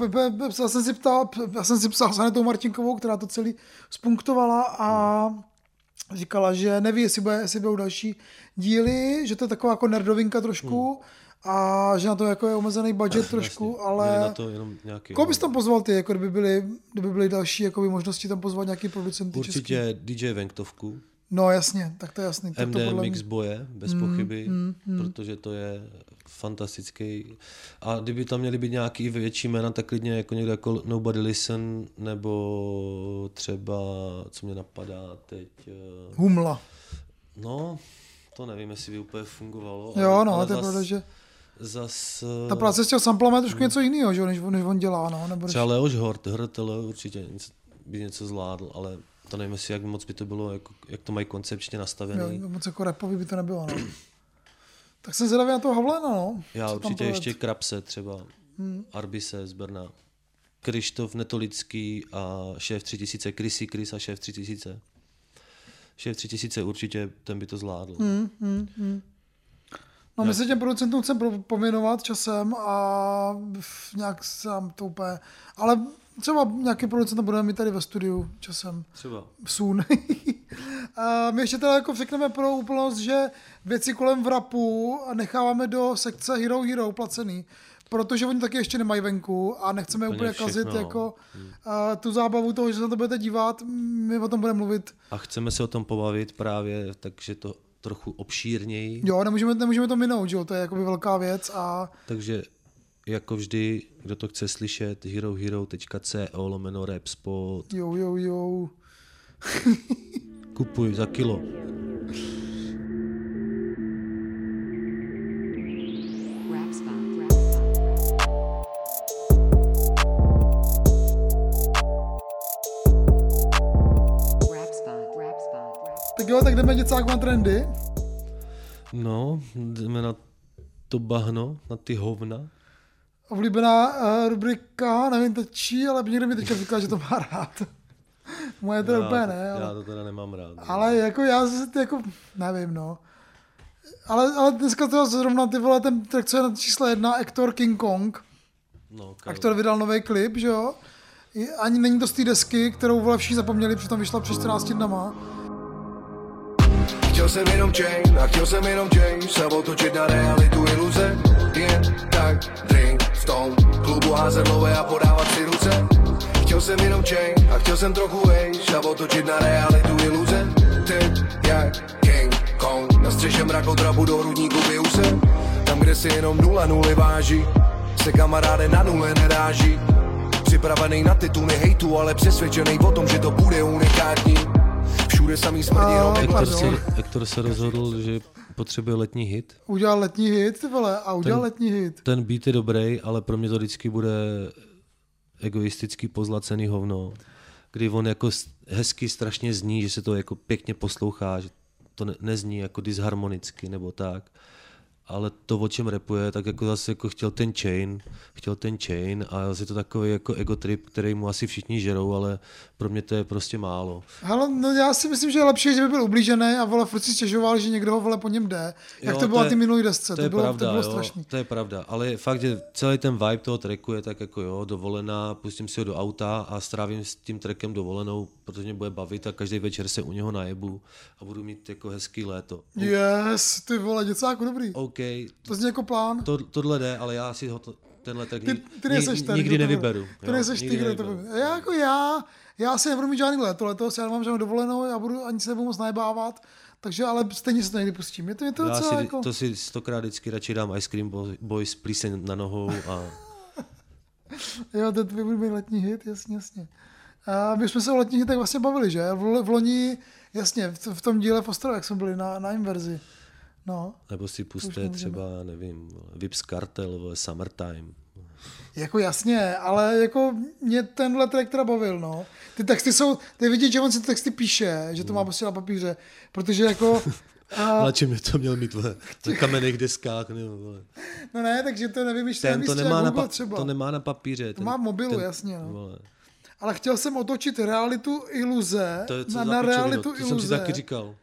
já jsem si ptal, já jsem si psal s Anetou Martinkovou, která to celý spunktovala a říkala, že neví, jestli, bude, jestli budou další díly, že to je taková jako nerdovinka trošku a že na to jako je omezený budget trošku, Měli ale... na to jenom nějaký... Koho bys tam pozval ty, jako kdyby byly, kdyby byly další jakoby, možnosti tam pozvat nějaký producenty český? Určitě DJ Venktovku, No jasně, tak to je jasný. Tak MD to podle Mix mě, Boje, bez pochyby, protože to je fantastický. A kdyby tam měly být nějaký větší jména, tak klidně jako někdo jako Nobody Listen, nebo třeba, co mě napadá teď, eh, Humla. no, to nevím, jestli by úplně fungovalo. Jo, ale- no, ale to je zas- pravda, že Zas, ta eh, práce s tím samplem je trošku něco jiného, že, než, on- než on dělá, no. Nebo třeba Leoš Hort, HRTL určitě by něco zvládl, ale to nevím, jestli jak moc by to bylo, jako, jak to mají koncepčně nastavený. jo, moc jako rapový by to nebylo, no. Tak jsem zvědavý na toho Havlena, no. Já Co určitě ještě Krapse třeba, hmm. Arbise z Brna, Krištof Netolický a šéf 3000, Krysy Krys a šéf 3000. Šéf 3000 určitě, ten by to zvládl. Hmm. No, my se těm producentům chceme poměnovat časem a nějak sám to úplně... Ale třeba nějaký producent budeme mít tady ve studiu časem. Třeba. Soon. <laughs> a my ještě teda jako řekneme pro úplnost, že věci kolem vrapu necháváme do sekce Hero Hero placený. Protože oni taky ještě nemají venku a nechceme Úplně úplně kazit všechno. jako uh, tu zábavu toho, že se na to budete dívat. My o tom budeme mluvit. A chceme se o tom pobavit právě, takže to trochu obšírněji. Jo, nemůžeme, nemůžeme to minout, jo, to je jakoby velká věc a Takže jako vždy, kdo to chce slyšet, herohero.co lomeno rap spot. Jo, jo, jo. Kupuj za kilo. Tak jo, tak jdeme děcák na trendy. No, jdeme na to bahno, na ty hovna. Oblíbená uh, rubrika, nevím teď čí, ale někdo mi teďka říkal, že to má rád. <laughs> Moje teda úplně ne, já ale, to teda nemám rád. ale jako já zase ty jako, nevím no. Ale, ale dneska to zrovna ty vole, ten track, co je na čísle jedna, Hector King Kong. No. Hector vydal nový klip, že jo? Ani není to z té desky, kterou vole všichni zapomněli, přitom vyšla před 14 dnama. Chtěl jsem jenom chain a chtěl jsem jenom chain Se otočit na realitu iluze. Jen tak drink v tom klubu házet lové a podávat si ruce. Chtěl jsem jenom chain a chtěl jsem trochu vejš A otočit na realitu iluze. Ty jak King Kong Na střeše mrakodrapu do hrudníku piju se Tam, kde si jenom nula nuly váží Se kamaráde na nule neráží Připravený na tituly hejtu, ale přesvědčený o tom, že to bude unikátní Všude samý smrdí A- Hector Pardon. se, rozhodl, že potřebuje letní hit. Udělal letní hit, ty vole, a udělal Ten- letní hit. Ten beat je dobrý, ale pro mě to vždycky bude egoistický pozlacený hovno, kdy on jako hezky strašně zní, že se to jako pěkně poslouchá, že to ne, nezní jako disharmonicky nebo tak, ale to, o čem repuje, tak jako zase jako chtěl ten chain, chtěl ten chain a zase je to takový jako ego trip, který mu asi všichni žerou, ale pro mě to je prostě málo. Hele, no já si myslím, že je lepší, že by byl ublížený a vole furt si stěžoval, že někdo ho vole po něm jde. Jak Jo, to bylo ty minulý desce, to, je bylo, pravda, to bylo jo, strašný. To je pravda, ale fakt, že celý ten vibe toho tracku je tak jako jo, dovolená, pustím si ho do auta a strávím s tím trackem dovolenou, protože mě bude bavit a každý večer se u něho najebu a budu mít jako hezký léto. Yes, ty vole, děcáku dobrý. OK, To zní jako plán. to, tohle jde, ale já si ho to, tenhle track Ty, ty nejseš ni- ten, nikdy to- nevyberu. Ty nejseš ty, nikdy kdo to já, jako já, já si nebudu mít žádný léto letos, já nemám žádnou dovolenou, já budu ani se nebudu moc najbávat, takže ale stejně se to někdy pustím. Je to, je to Já docela si, jako... to si stokrát vždycky radši dám Ice Cream Boy- Boys plíseň na nohou a <laughs> Jo, to by byl letní hit, jasně, jasně. A my jsme se o letních hitech vlastně bavili, že? V, v loni, jasně, v, v tom díle v Ostrově, jak jsme byli na, na inverzi. No, nebo si puste třeba, nevím, Vips Cartel, Summertime. Jako jasně, ale jako mě tenhle track teda bavil, no. Ty texty jsou, ty vidět, že on si ty texty píše, že to má prostě na papíře, protože jako... <laughs> A, Na čem je to měl mít, vole? <laughs> Na kamenných deskách, nebo, vole. no ne, takže to nevymýšlí na Ten to nemá, na pa- třeba. to nemá na papíře. To má v mobilu, jasně, no. Vole. Ale chtěl jsem otočit realitu iluze To je co na, na realitu to jsem si iluze. taky říkal.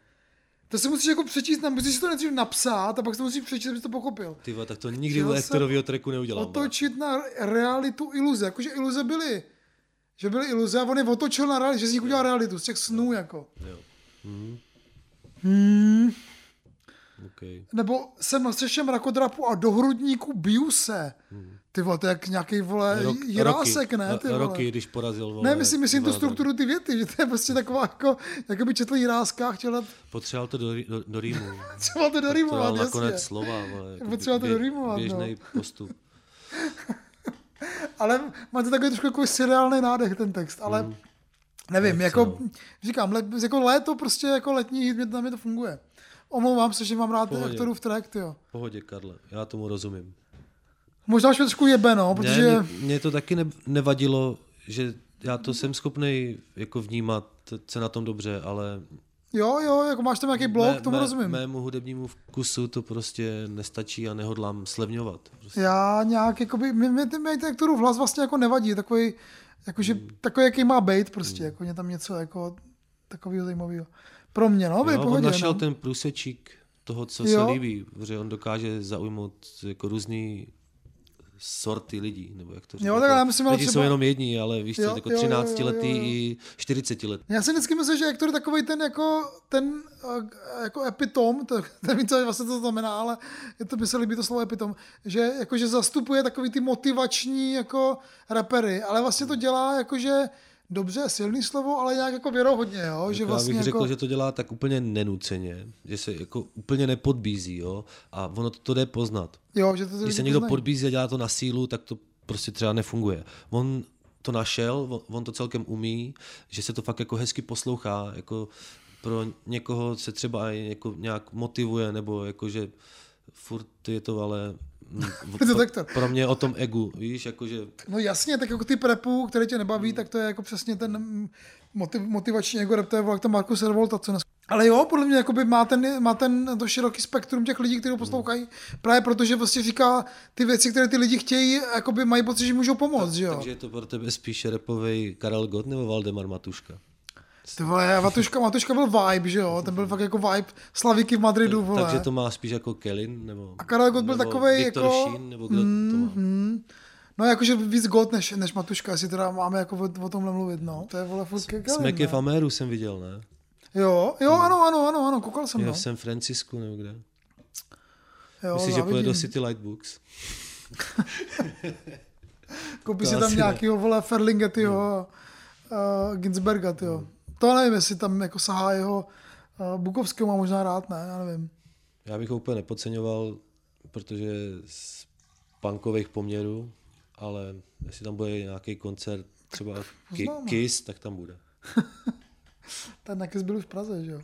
To si musíš jako přečíst, musíš si to nejdřív napsat a pak si to musíš přečíst, abys to pochopil. Ty tak to nikdy Chtěl u jsem Hectorovýho tracku neudělám. Otočit na realitu iluze, jakože iluze byly. Že byly iluze a on je otočil na realitu, že z nich udělal realitu, z těch snů jako. Jo. Mhm. Hmm. Okay. Nebo jsem na střeše mrakodrapu a do hrudníku biju se. Ty vole, to je jak nějaký vole Rok, jirásek, roky, ne? Ty vole. roky, když porazil. Vole, Ne, myslím, myslím tu strukturu ty věty, že to je prostě taková jako, jako by četl jiráska a chtěl Potřeboval to do, do, do rýmu. <laughs> třeba to To dal dorýmovat, nakonec jasně. slova. Vole, jako Potřeboval to dorýmovat, no. Běžný postup. <laughs> Ale má to takový trošku jako seriálný nádech ten text, ale Hmm. nevím, Nechce, jako, no. říkám, le, jako léto prostě jako letní hit, mě, na mě to funguje. Omlouvám se, že mám rád Pohodě. aktorův track, jo. V Pohodě, Karle, já tomu rozumím. Možná trošku jebe, no, protože... Ne, mě, mě to taky ne, nevadilo, že já to jsem schopný jako vnímat, se na tom dobře, ale Jo, jo, jako máš tam nějaký blok, tomu rozumím. mému hudebnímu vkusu to prostě nestačí a nehodlám slevňovat. Prostě. Já nějak, jakoby, mě, mě, mě, mě ten aktorův hlas vlastně jako nevadí, takový, jakože, Hmm. takový, jaký má být prostě, jako mě tam něco jako takového zajímavého. Pro mě, no, Jo, on pohodě, našel no. ten průsečík toho, co Jo. se líbí, protože on dokáže zaujmout jako různý sorty lidí, nebo jak to říct. Jo, tak já myslím, lidi jsou třeba- jenom jedni, ale víš co, Jo, jako jo, jo, 13 jo, letý i 40 letý. Já si vždycky myslím, že aktor je takový ten jako, ten eh, jako epitom, to, <laughs> nevím, co vlastně to znamená, ale je to, mi se líbí to slovo epitom, že jakože zastupuje takový ty motivační jako rapery, ale vlastně to dělá jakože dobře, silný slovo, ale nějak jako věrohodně, jo? že Jako vlastně já bych jako... řekl, že to dělá tak úplně nenuceně, že se jako úplně nepodbízí, jo, a ono to, to jde poznat. jo, že to, Když že se to někdo znají. podbízí a dělá to na sílu, tak to prostě třeba nefunguje. On to našel, on, on to celkem umí, že se to fakt jako hezky poslouchá, jako pro někoho se třeba i jako nějak motivuje, nebo jako že furt je to ale mm, <laughs> to pro, mě o tom egu, víš, jakože No jasně, tak jako ty prepů, které tě nebaví, Hmm. tak to je jako přesně ten mm, motiv, motivační jako rap, to je jak to Markus Revolta, co dnes... Ale jo, podle mě jakoby má, ten, má ten to široký spektrum těch lidí, kteří ho poslouchají, právě protože vlastně říká ty věci, které ty lidi chtějí, jakoby mají pocit, že můžou pomoct, že jo. takže je to pro tebe spíš repovej Karel Gott nebo Valdemar Matuška? Ty vole, Matuška, Matuška byl vibe, že jo, ten byl fakt jako vibe Slaviky v Madridu, vole. Takže to má spíš jako Kelin? Nebo, A Karel Gott byl Viktor jako- Šín, nebo kdo to má? No jakože víc god než, než Matuška, jestli teda máme jako o, o tomhle mluvit, no. To je vole furt ke Smek je v Améru jsem viděl, ne? Jo, jo, ano, ano, ano, ano, koukal jsem, Je no. v San Francisku nebo kde? Jo, Myslíš, že závidím. pojede do City Lightbooks? <laughs> Koupí si tam asi nějakýho, vole, Ferlingetyho uh, Ginsberga, tyjo. Hmm. To nevím, jestli tam jako sahá jeho uh, Bukovského má možná rád, ne, já nevím. Já bych ho úplně nepodceňoval, protože z punkových poměrů, ale jestli tam bude nějaký koncert, třeba Poznáme. Kiss, tak tam bude. <laughs> Ten Nekes byl už v Praze, že jo.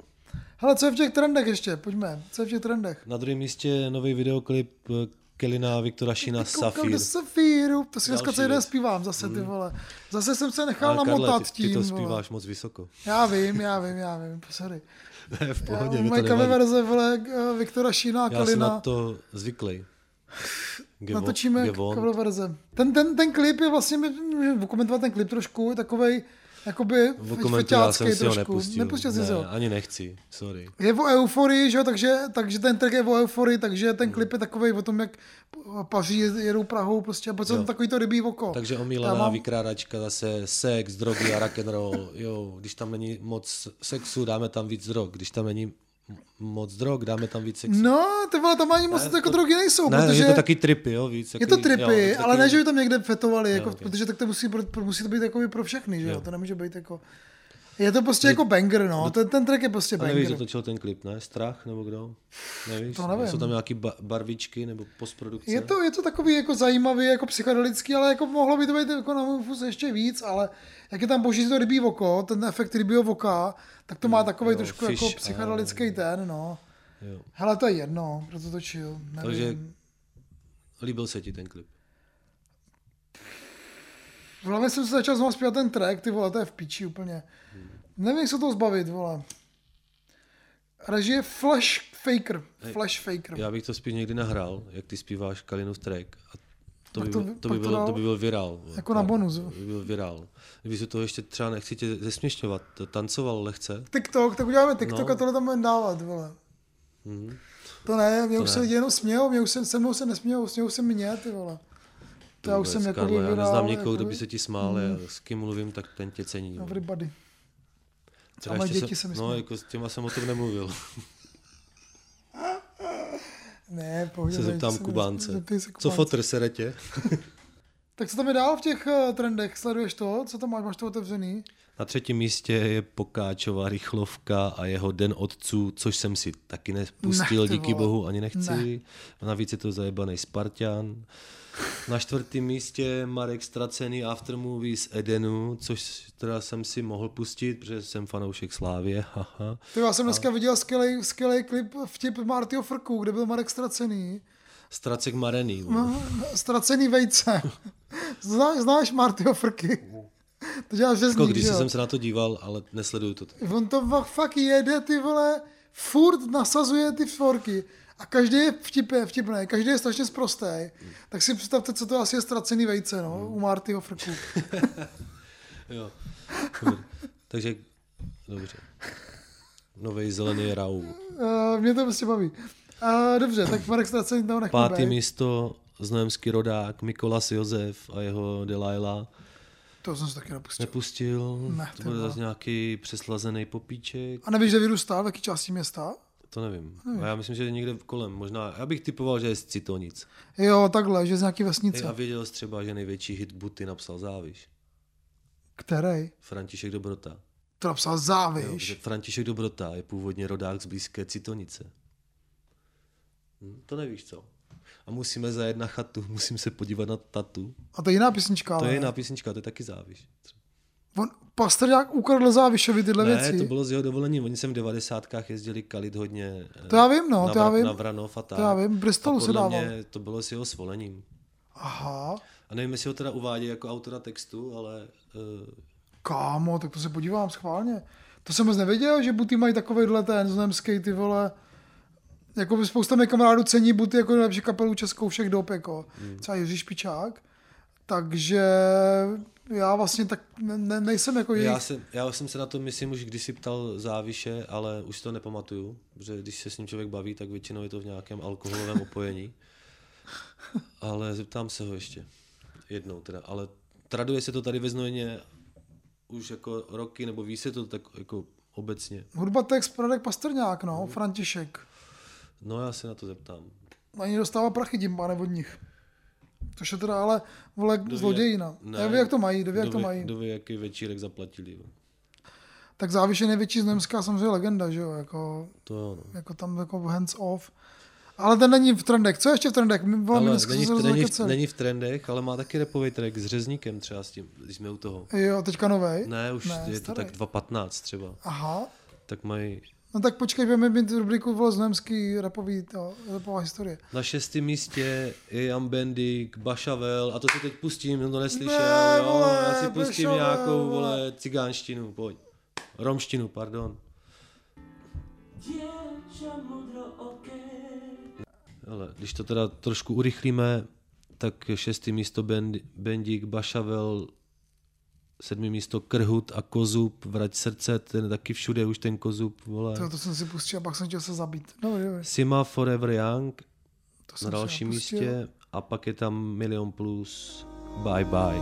Hele, co je v těch trendech ještě, pojďme, co je v těch trendech? Na druhém místě nový videoklip eh, Kelina Viktora Safir. do Safíru, to si dneska celý den zpívám zase, ty vole. Zase jsem se nechal Ale Karle, namotat ty, tím, ty to vole. zpíváš moc vysoko. Já vím, já vím, já vím, sorry. <laughs> Ne, v Já, pohodě, mi to moje cover verze, vole, eh, Viktora Šína a Já jsem Kalina. na to zvyklý. natočíme cover verze. Ten, ten, ten klip je vlastně, můžeme komentovat ten klip trošku, je takovej, jakoby Komentu, já jsem si ho trošku. nepustil. Nepustil jsi ne, si ho. ani nechci, sorry. Je o euforii, že jo, takže, takže ten track je o euforii, takže ten klip je takový o tom, jak paří jedou Prahou, prostě, a potom takový to rybí oko. Takže Já omílaná mám- vykrádačka, zase sex, drogy a rock'n'roll. Jo, když tam není moc sexu, dáme tam víc drog. Když tam není moc drog, dáme tam víc sexu. No, ty vole, tam ani moc Ne, jako to- drogy nejsou, ne, protože... je to taky tripy, jo, víc. Je takový- to tripy, jo, je ale taky- ne, že by tam někde fetovali, jako, ok. protože tak to musí, musí to být jako pro všechny, že jo? Jo. To nemůže být jako... Je to prostě jako banger, no. Ten, ten track je prostě A nevíš, kdo banger. točil ten klip, ne? Strach nebo kdo? Nevíš? To nevím. Jsou tam nějaký ba- barvičky nebo postprodukce? Je to, je to takový jako zajímavý, jako psychedelický, ale jako mohlo by to být jako na vkus ještě víc, ale jak je tam boží to rybí oko, ten efekt rybího oka, tak to má takový jo, trošku fish jako psychedelický ten, no. Jo. Hele, to je jedno, kdo to točil, nevím. Takže líbil se ti ten klip. Hlavně jsem se začal znovu zpívat ten track, ty vole, to je v piči úplně. Nevím, jak se toho zbavit, vole. Režie Flash Faker. Flash Faker. Já bych to spíš někdy nahrál, jak ty zpíváš Kalinův track. A to by, to byl, by- to by, to byl, dal to by byl virál. jako na bonus. To by byl virál. Kdyby se to ještě třeba nechci tě zesměšňovat, to tancoval lehce. TikTok, tak uděláme TikTok No. a tohle tam budeme dávat, vole. Mhm. To ne, mě To už ne. se lidi jenom smějou, mě už se, se mnou se nesmějou, smějou se mě, ty vole. To já už jsem jako Karle, já neznám nikoho, kdo by se ti smál, já s kým mluvím, tak ten tě cení. Everybody. Teda moje ještě děti se mi No, jako s těma jsem o tom nemluvil. <laughs> Ne, pohodě. se zeptám se- Kubánce. se Co Kubánce. fotr sere tě? <laughs> Tak co tam je dál v těch uh, trendech? Sleduješ to? Co tam máš? Máš to otevřený? Na třetím místě je Pokáčová rychlovka a jeho Den otců, což jsem si taky nepustil, Ne, díky vole. bohu, ani nechci. Navíc je to zajebaný Spartan. Na čtvrtém místě Marek Stracený Aftermovie z Edenu, což teda jsem si mohl pustit, protože jsem fanoušek Slávě. Haha. Ty, já jsem dneska viděl skvělý, skvělý klip vtip Martyho Frku, kde byl Marek Stracený. Stracek Marený. No, Stracený vejce. <laughs> Znáš, znáš Martyho Frky? <laughs> To Jako řezník, když že jo? jsem se na to díval, ale nesleduju to. On to fa- fakt jede, ty vole, furt nasazuje ty forky. A každý je vtipný, vtipný, každý je strašně sprostý. Tak si představte, co to asi je ztracený vejce, no, u Martyho Frku. <laughs> Jo. Dobře. Takže, dobře. Nový zelený rau. Uh, mě to prostě baví. Uh, dobře, tak Marek Stracený tam nechme Pátý být. místo znojemský rodák Mikolas Josef a jeho Delilah To jsem se taky nepustil. nepustil. Ne, to byl zase nějaký přeslazený popíček. A nevíš, že vyrůstal, v jaký části města? To nevím. A já myslím, že je někde kolem. Možná, já bych typoval, že je z Citonic. Jo, takhle, že z nějaký vesnice. a věděl jsi třeba, že největší hit Buty napsal Záviš. Který? František Dobrota. To napsal Jo, Záviš. že František Dobrota je původně rodák z blízké Citonice. Hm, to nevíš co. A musíme zajet na chatu, <laughs> musím se podívat na tatu. A to je jiná písnička. To ale je jiná písnička, to je taky záviš. On, Pastrňák ukradl Závišovi tyhle Ne, věci. to bylo z jeho dovolení. Oni sem v 90. jezdili kalit hodně eh, To já vím, no, na, to já vím. na Vranov a tak. já vím, Bristolu se dával. mě to bylo s jeho svolením. Aha. A nevím, jestli ho teda uvádí jako autora textu, ale uh, Kámo, tak to se podívám schválně. To jsem moc nevěděl, že Buty mají takovýhle ten znojemský, ty vole. Jako spousta mých kamarádů cení Buty jako nejlepší kapelu českou všech dob, jako. Hmm. Třeba Jiří Špičák. Takže já vlastně tak ne, ne, nejsem jako jejich... já, jsem, já jsem se na to, myslím, už kdysi ptal záviše, ale už si to nepamatuju, protože když se s ním člověk baví, tak většinou je to v nějakém alkoholovém <laughs> opojení. Ale zeptám se ho ještě jednou teda, ale traduje se to tady ve Znojmě už jako roky, nebo ví se to tak jako obecně. Hudba text Radek Pastrňák, no, František. No já se na to zeptám. Ani dostává prachy tím pánem od nich. Což je teda ale, vole, zlodějina. jak- Ne, ví, jak to mají, kdo ví, jak kdo to mají. Kdo ví, jaký večírek zaplatili. jo. Tak záviš je největší znojemská samozřejmě legenda, že jo, jako, To jo, no. jako tam jako hands off. Ale ten není v trendech. Co je ještě v trendech? My, Ale není, v, není, v, není v trendech, ale má taky repový track s řezníkem třeba s tím, když jsme u toho. Jo, teďka novej? Ne, už Ne, je to starý. tak 2.15 třeba. Aha. Tak mají No tak počkej, budeme mít rubriku vole znojemský rapový, to, rapová historie. na šestém místě je Jan Bendik, Bašavel a to si teď pustím, no to neslyšel, Ne, jo, vole, já si pustím Bašavel, nějakou, vole. cigánštinu, pojď. Romštinu, pardon. Ale když to teda trošku urychlíme, tak šestý místo Bend- Bendik, Bašavel, sedmý místo Krhut a Kozub, Vrať srdce, ten taky všude už ten Kozub, vole. To, to jsem si pustil a pak jsem chtěl se zabít. Dobrý, dobrý. Sima Forever Young To na jsem si dalším místě a pak je tam Milion Plus, Bye Bye.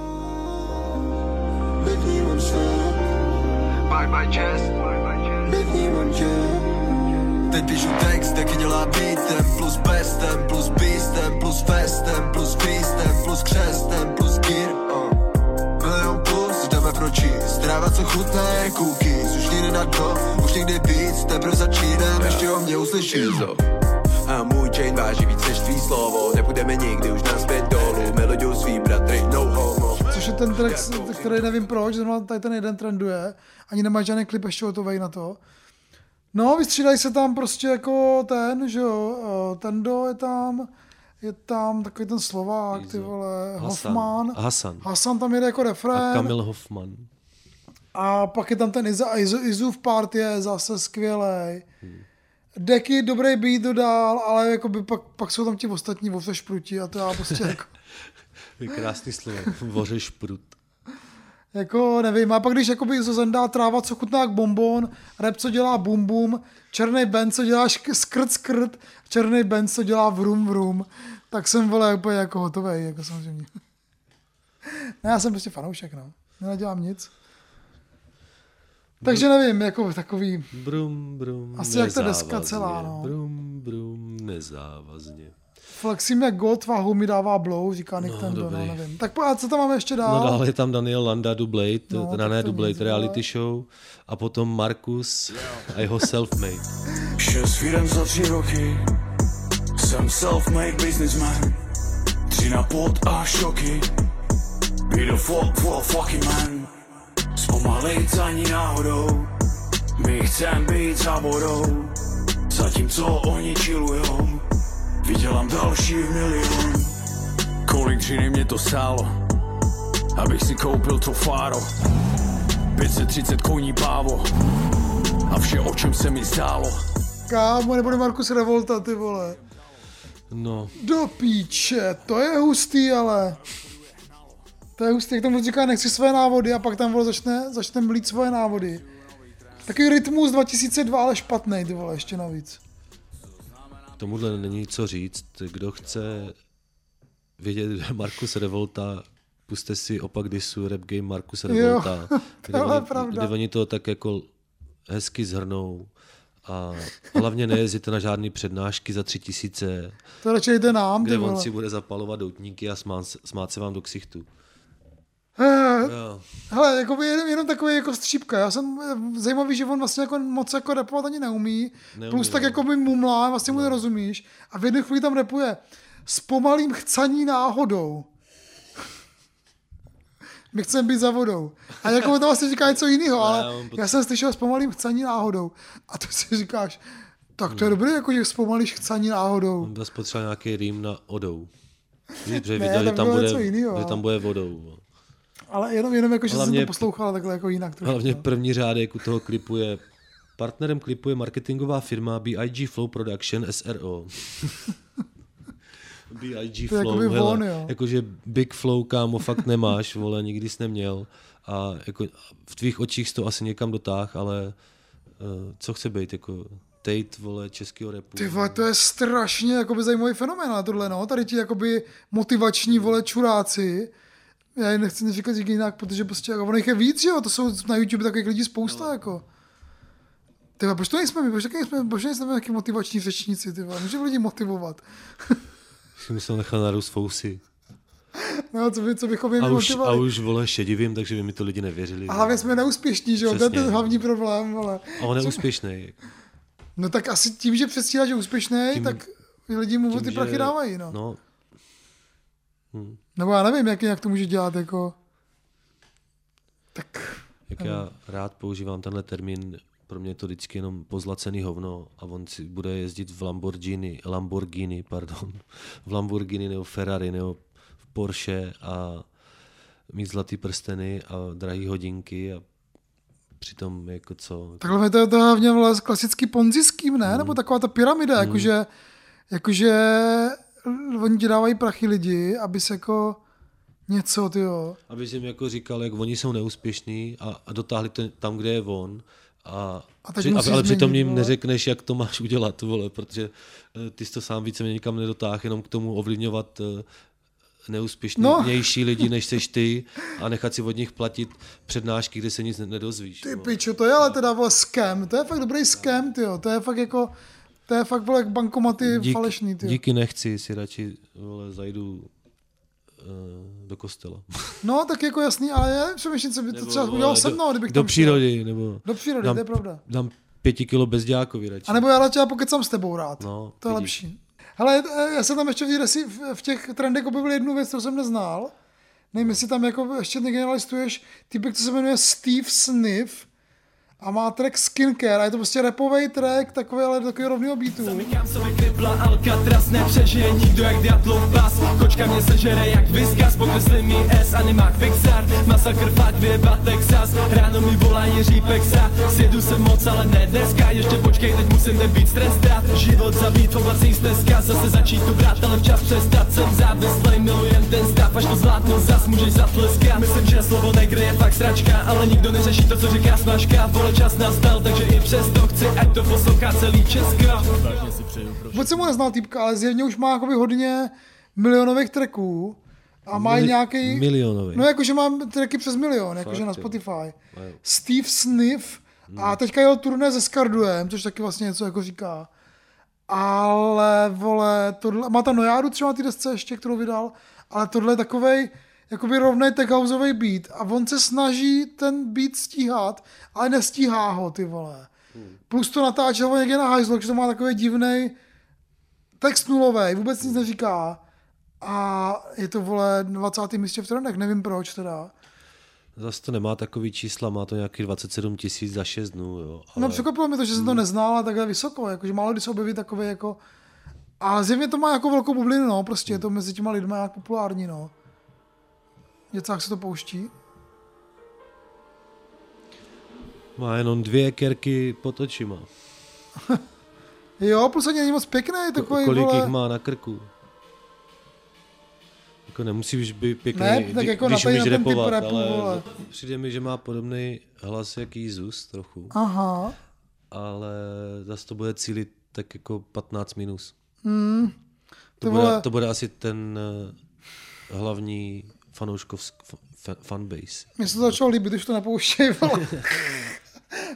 Bye bye jazz, Teď píšu text, taky dělá beatem Plus bestem, plus beastem Plus festem, plus feastem Plus křestem, plus gear uh. Milion plus, jdeme pročíst Tráva, co chutná, je cookies Už někde na dno, už někde víc Teprve začínám, ještě o mě uslyšíš a můj chain váží víc než tvý slovo. Nepůjdeme nikdy už naspět dolů. Melodiu svý bratry, no homo. Což je ten track, který nevím proč, zrovna tady ten jeden trenduje. Ani nemá žádný klip ještě hotový na to. No, vystřídají se tam prostě jako ten, že jo, eh, Tendo je tam, je tam takový ten Slovák, ty vole, Hasan. Hoffman. Hasan. Hasan tam jede jako A refrén. Kamil Hoffman. A pak je tam ten Iza, Izu, Izův part je zase skvělej. Deky dobrý beat dodal, ale jakoby pak, pak jsou tam ti ostatní vo šprutí a to já prostě <laughs> jako, krásný slovo. Vořeš prut. Jako nevím. A pak když jakoby Izo zendá tráva, co chutná jak bonbon, rap, co dělá bum bum, černý Ben, co dělá šk- skrt skrt, černý Ben, co dělá vrum vrum, tak jsem vole úplně jako hotový, jako samozřejmě. <laughs> Ne, já jsem prostě fanoušek, no. Nedělám nic. Takže nevím, jako takový, Brum, brum, Asi jak ta deska nezávazně. celá, no. Brum, brum, nezávazně. Flexím jak God, tvá mi dává blow, říká Nick No, Tendo, no, nevím. Tak a co tam máme ještě dál? No dále je tam Daniel Landa Dublate, No, teda ne nic, reality show. A potom Markus a jeho self-made. Šest firem za tři roky. Jsem self-made businessman. Tři na pot a šoky. Be the fuck for a fucking man. Zpomalit ani náhodou. My chcem být za vodou. Zatímco oni chillujou Vydělám další milion Kolik dřiny mě to stálo Abych si koupil to fáro 530 koní pávo A vše o čem se mi zdálo Kámo, nebude Markus Revolta, ty vole. No, Do píče, to je hustý, ale. To je hustý, jak tam říká, nechci své návody a pak tam vole začne, začne mlít svoje návody. Takový rytmus 2002, ale špatný, ty vole, ještě navíc. Tomuhle není co říct. Kdo chce vědět, Markus Revolta, puste si opak disu Rap Game Markus Revolta, <laughs> kde, tohle je oni, pravda. kde oni to tak jako hezky zhrnou. A hlavně nejezdíte na žádný přednášky za tři tisíce, To radši jde nám, kde on si bude zapalovat doutníky a smát, smát se vám do ksichtu. Eh, Jo. Hele, jako jenom, jenom takový jako střípka. Já jsem eh, zajímavý, že on vlastně jako moc jako rapovat ani neumí. Neumí, plus tak no. jako mi mumlá, vlastně mu nerozumíš. A v jednu chvíli tam rapuje s pomalým chcaní náhodou. <laughs> My chceme být za vodou. A jako to vlastně říká něco jiného, <laughs> ale já jsem slyšel s pomalým chcaní náhodou. A to si říkáš, tak Hmm. to je dobré, jako že zpomalíš chcaní náhodou. On zase potřeboval nějaký rým na odou. Víš, Ne, viděl, že tam bude, jinýho, že tam bude vodou. Ale jenom, jenom jako, že jsem Hlavně- to poslouchal takhle jako jinak. Trošku, Hlavně no. první řádek u toho klipu je partnerem klipu je marketingová firma BIG Flow Production SRO. <laughs> BIG To Flow, jakoby hele, on, jo. jakože Big Flow, kámo, fakt nemáš, vole, nikdy jsi neměl. A jako v tvých očích to asi někam dotáh, ale uh, co chce být, jako Tate, vole, českého repu. Ty vole, to je strašně jakoby zajímavý fenomén tohle, no. Tady ti jakoby motivační vole čuráci. Já jim nechci říkat jinak, protože prostě jako, ono jich je víc, že jo, to jsou na YouTube takových lidí spousta, no. jako. Ty vole, proč to nejsme my, proč taky nejsme, proč nejsme nějaký motivační řečníci, ty vole, můžeme lidi motivovat. <laughs> Jsem nechal narůst fousy. <laughs> No, co, by, co bychom jim A už, a motivovali. už, vole, šedivím, takže by mi to lidi nevěřili. A hlavně jsme neúspěšní, že jo, to je ten hlavní problém, vole. A on je úspěšný. No tak asi tím, že předstírá, že je úspěšný, Tím- tak lidi mu Tím, ty že- prachy dávají, no. No, Nebo já nevím, jak, jak to může dělat, jako... Tak... Jak já rád používám tenhle termín, pro mě je to vždycky jenom pozlacený hovno a on si bude jezdit v Lamborghini, Lamborghini, pardon, <laughs> v Lamborghini nebo Ferrari nebo v Porsche a mít zlatý prsteny a drahý hodinky a přitom jako co. Takhle to je to hlavně vole klasický ponzi scheme, Hmm. ne? Nebo taková ta pyramida, jakože, jakože oni ti dávají prachy lidi, aby se jako něco, ty jo. Aby jim jako říkal, jak oni jsou neúspěšní a, a dotáhli to tam, kde je on. A, A při, musíš ale přitom změnit, jim vole. neřekneš, jak to máš udělat, vole, protože eh, ty jsi to sám více nikam nedotáhl, jenom k tomu ovlivňovat eh, neúspěšnější no. lidi, než seš ty <laughs> a nechat si od nich platit přednášky, kde se nic ne- nedozvíš. Ty pičo, to je ale teda vole scam, to je fakt dobrý scam, ty jo. To je fakt jako, to je fakt vole bankomaty Dík, falešný, ty díky nechci, si radši vole, zajdu eh, do kostela. <laughs> No, tak jako jasný, ale já přemýšlím, co by to Nebo, třeba udělal se mnou, kdybych Do tam šel. přírody, nebo Do přírody, dám, to je pravda. dám pěti kilo bezdějákovi radši. A nebo já radši já pokecám s tebou rád. No, to je vidíš. lepší. Hele, eh, já jsem tam ještě v, v- těch trendech objevil jednu věc, kterou jsem neznal. Nevím, jestli tam jako ještě někde nalistuješ typek, co se jmenuje Steve Sniff a má track Skincare a je to prostě rapový track, takový ale takový rovnýho beatu. Se vykripla Alcatraz Nepřežije nikdo jak pas. Kočka mě sežere jak mi S animák Pixar Masakr fakt vyjeba Texas Ráno mi volá Jiří Pexa. Sjedu se moc, ale ne dneska. Ještě počkej, teď musím nebýt strestat Život zabít Zase začít brát, ale včas přestat. Jsem milujem ten stav. Až to zvládnu, zas můžeš zatleskat Myslím, že slovo negry je fakt sračka Ale nikdo neřeší to, co říká snažka Vole čas nastal, takže i přesto chci Ať to poslouchá celý Česko pro Vůbec jsem mu neznal týpka, ale zjevně už má jakoby hodně milionových tracků a má Mili- nějaký... milionový. No jakože mám tracky přes milion, jakože na jo. Spotify. Steve Sniff a teďka jel turné se Skarduem, což taky vlastně něco jako říká. Ale vole, tohle, má ta Nojádu třeba na té desce ještě, kterou vydal, ale tohle je takovej, jakoby rovnej tech houseový beat a on se snaží ten beat stíhat, ale nestíhá ho, ty vole. Plus to natáčel on někde na hajzlo, že to má takový divný text nulový, vůbec nic neříká. A je to, vole, 20. místě v trendech, nevím proč teda. Zase to nemá takový čísla, má to nějaký 27 tisíc za 6 dnů, jo. Ale... No překvapilo mě to, že jsem Hmm. to neznal a takhle vysoko, jakože málo kdy se objeví takové jako... A zjevně to má jako velkou bublinu, no, prostě je to mezi těma lidma jak populární, no. Děcák se to pouští. Má jenom dvě kerky pod očima. <laughs> Jo, plus ani není moc pěkný, takový, Kolik vole... jich má na krku? Jako nemusíš být pěkný, Ne, tak jako když umíš repovat, rapu, ale vole. přijde mi, že má podobný hlas jak Jízus trochu, Aha. ale zase to bude cílit tak jako 15 minus. Hmm. To, To bude, vole- to bude asi ten eh, hlavní fanouškovsk f- fanbase. Mně se to začalo líbit, když to nepouštěj, vole.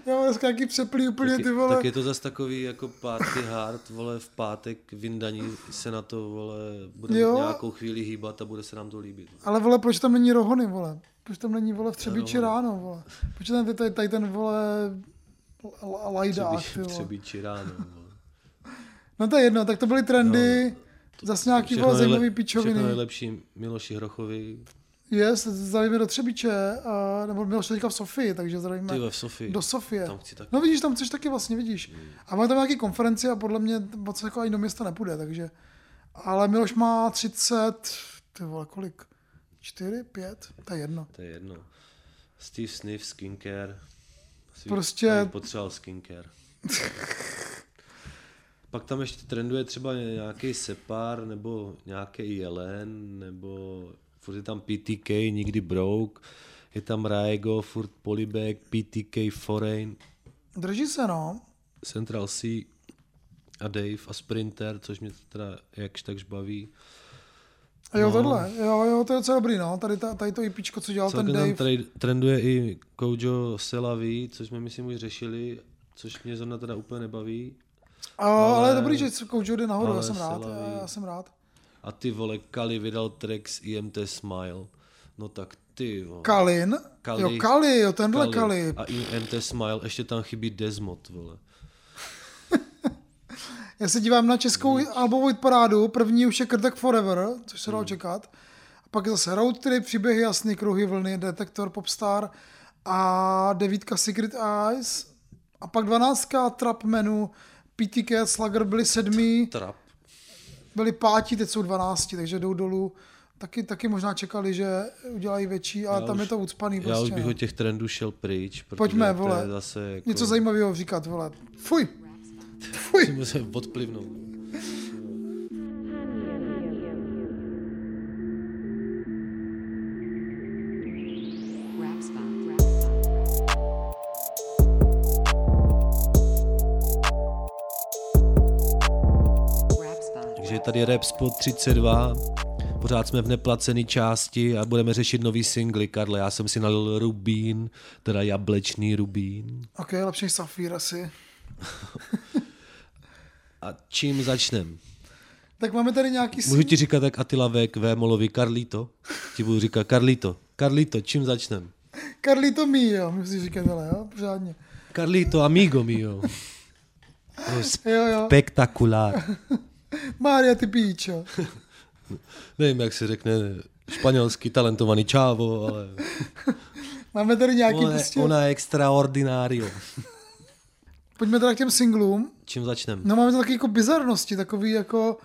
Já mám dneska nějaký přeplý úplně, Tak, ty je- vole. tak je to zase takový jako party hard, vole, v pátek vyndaní se na to, vole, bude Jo. nějakou chvíli hýbat a bude se nám to líbit. Ale vole, proč tam není rohony, vole? proč tam není, vole, v Třebíči ráno, vole. Proč tam tady, tady ten, vole, lajdák, ty Třebíči, ráno. vole. No to je jedno, tak to byly trendy, zase nějaký, Všechno vole, zajímavý Všechno pičoviny. nejlepší Miloši Hrochovi. Yes, zdravíme do Třebíče, a, nebo Miloš teďka v Sofii, takže zdravíme Ty ve v Sofii. do Sofie. Tam chci taky. No vidíš, tam chceš taky vlastně, vidíš. A má tam nějaký konferenci a podle mě moc jako ani do města nepůjde, takže. Ale Miloš má 30, ty vole, kolik? 4, 5, to je jedno. To je jedno. Steve Sniff, skincare. Asi Prostě- potřeboval skincare. <laughs> Pak tam ještě trenduje třeba nějaký Separ, nebo nějaký Jelen, nebo furt je tam PTK, nikdy broke. Je tam Raego, furt Polybag, PTK, Foreign, Drží se, no. Central C a Dave a Sprinter, což mě teda jakž takž baví. A jo, No. tohle, jo, jo, to je docela dobrý, no. Tady, ta, tady to IPčko, co dělal ten Celkem Dave. tam tady trenduje i Kojo Selavi, což jsme myslím už řešili, což mě zrovna teda úplně nebaví. A, ale, ale- je dobrý, že Koujo jde nahoru, já ale jsem rád, já, já jsem rád. A ty vole, Kali vydal track s IMT Smile. No tak ty vole. Kalin, Kali. jo, Kali, jo, tenhle Kali. A IMT Smile, ještě tam chybí Desmod, vole. <laughs> Já se dívám na českou albovou hitparádu, první už je Krtek Forever, což se Hmm. dalo čekat. A pak je zase Road Trip, Příběhy jasný, Kruhy vlny, Detektor, Popstar a devítka Secret Eyes. A pak dvanáctka Trap Menu, PTK, Slugger byli sedmí, Trap. byli pátí, teď jsou dvanácti, takže jdou dolů. Taky, taky možná čekali, že udělají větší, ale Já tam už- je to ucpaný Já prostě. už bych no. od těch trendů šel pryč, protože Pojďme, vole. zase jako... Něco zajímavého říkat, vole. Fuj! <laughs> Fuj! Musíme se odplivnout. Tady Rap Spot 32, pořád jsme v neplacené části a budeme řešit nový singly. Karle, já jsem si nalil rubín, teda jablečný rubín. Ok, lepší Safír asi. <laughs> A čím začnem? Tak máme tady nějaký... Můžu ti říkat jak Attila Vek, Vémolovi, Carlito? Ti budu říkat Carlito. Carlito, čím začnem? Carlito mio, musíš říkat, ale jo, pořádně. Carlito, amigo mio. <laughs> Spektakulár. Mária ty píčo. <laughs> Nevím, jak se řekne španělský talentovaný čávo, ale <laughs> Máme tady nějaký ona, prostě... ona je extraordinario. <laughs> Pojďme teda k těm singlům. Čím začnem? No máme to taky jako bizarnosti, takový jako...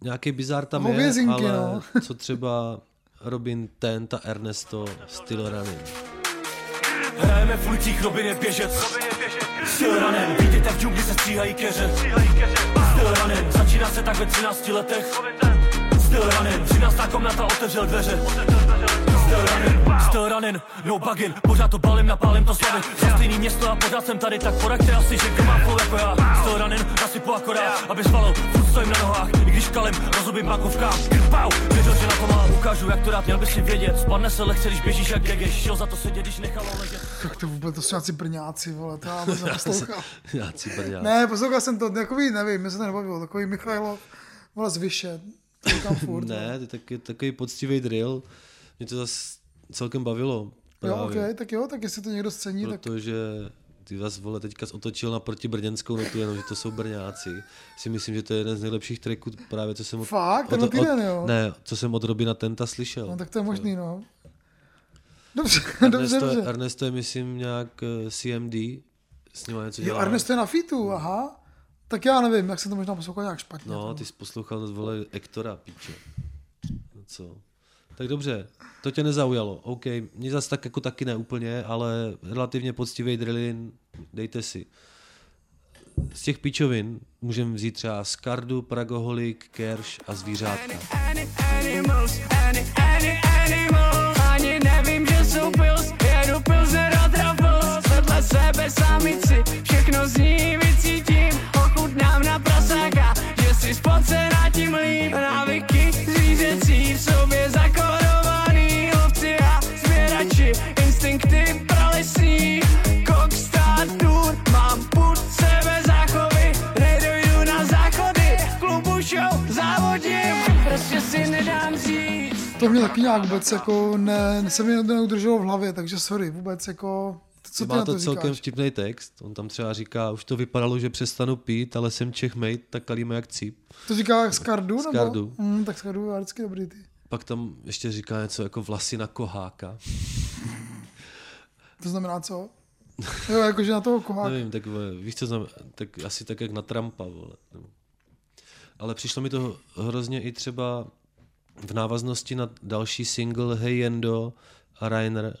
Nějaký bizar tam je, Hovězinky, ale no. co třeba Robin Tent a Ernesto Still Running. Hrajeme v ulicích, Robin je běžec Still running, vítejte v džungli se stříhají keře Still running, začíná se tak ve 13 letech. Still running, 13. komnata otevřel dveře. Still running, still running, no bugging Pořád to balím, napálím to slavy Za stejný město a pořád jsem tady, tak poraďte asi, že kdo má flow jako já. Still running, nasypu akorát, aby svalil Furt stojím na nohách, i když kalem, rozubím makovkám. Pau, věřil, že na to mám, ukážu jak to dát, měl by si vědět Spadne se lehce, když běžíš jak gegeš Šel za to sedět, když nechalo ležet Jak to vůbec, to jsou nějací brňáci, vole, to já <laughs> neposlouchal. Jáci brňáci. Ne, poslouchal jsem to, takový, nevím, mě se to nebavilo, takový Michailo, vole, z Vyše. To říkám <laughs> furt. Ne, to je taky, takový poctivý drill. Mě to zase celkem bavilo. Jo, právě, ok, tak jo, tak jestli to někdo scení, tak Protože ty vás vole teďka otočil na protibrněnskou notu, jenom že to jsou Brňáci. Si myslím, že to je jeden z nejlepších tracků právě, co jsem od, Fakt? Tenhle týden, jo? Ne, co jsem od Robina Tenta slyšel. no, tak to je možný, no. Dobře, <laughs> dobře, Ernesto, dobře. Ernesto je, myslím, nějak eh, CMD, s ním něco Jo, dělá. Ernesto je na fitu, aha. Tak já nevím, jak jsem to možná poslouchal nějak špatně. No, ty jsi poslouchal vole Ektora, píče. No co? Tak dobře, to tě nezaujalo. OK, mě zase tak jako taky ne úplně, ale relativně poctivý drillin, dejte si. Z těch píčovin můžeme vzít třeba Skardu, Pragoholik, Kerš a Zvířátka. Ani nevím, že jsou. Vedle sebe samici, všechno z mě taky nějak vůbec jako ne, se mi neudrželo v hlavě, takže sorry, vůbec jako, co ty Má to to celkem vtipný text. On tam třeba říká, už to vypadalo, že přestanu pít, ale jsem Čech mate, tak kalíme jak cíp. To říká Skardu? Nebo? Skardu. Mm, tak Skardu je vždycky dobrý ty. Pak tam ještě říká něco jako vlasy na koháka. <laughs> To znamená co? Jo, jakože na toho koháka. Nevím, tak víš, co znamená, tak asi tak jak na Trumpa, vole. nebo- Ale přišlo mi to hrozně i třeba v návaznosti na další single Hey Jendo a Rainer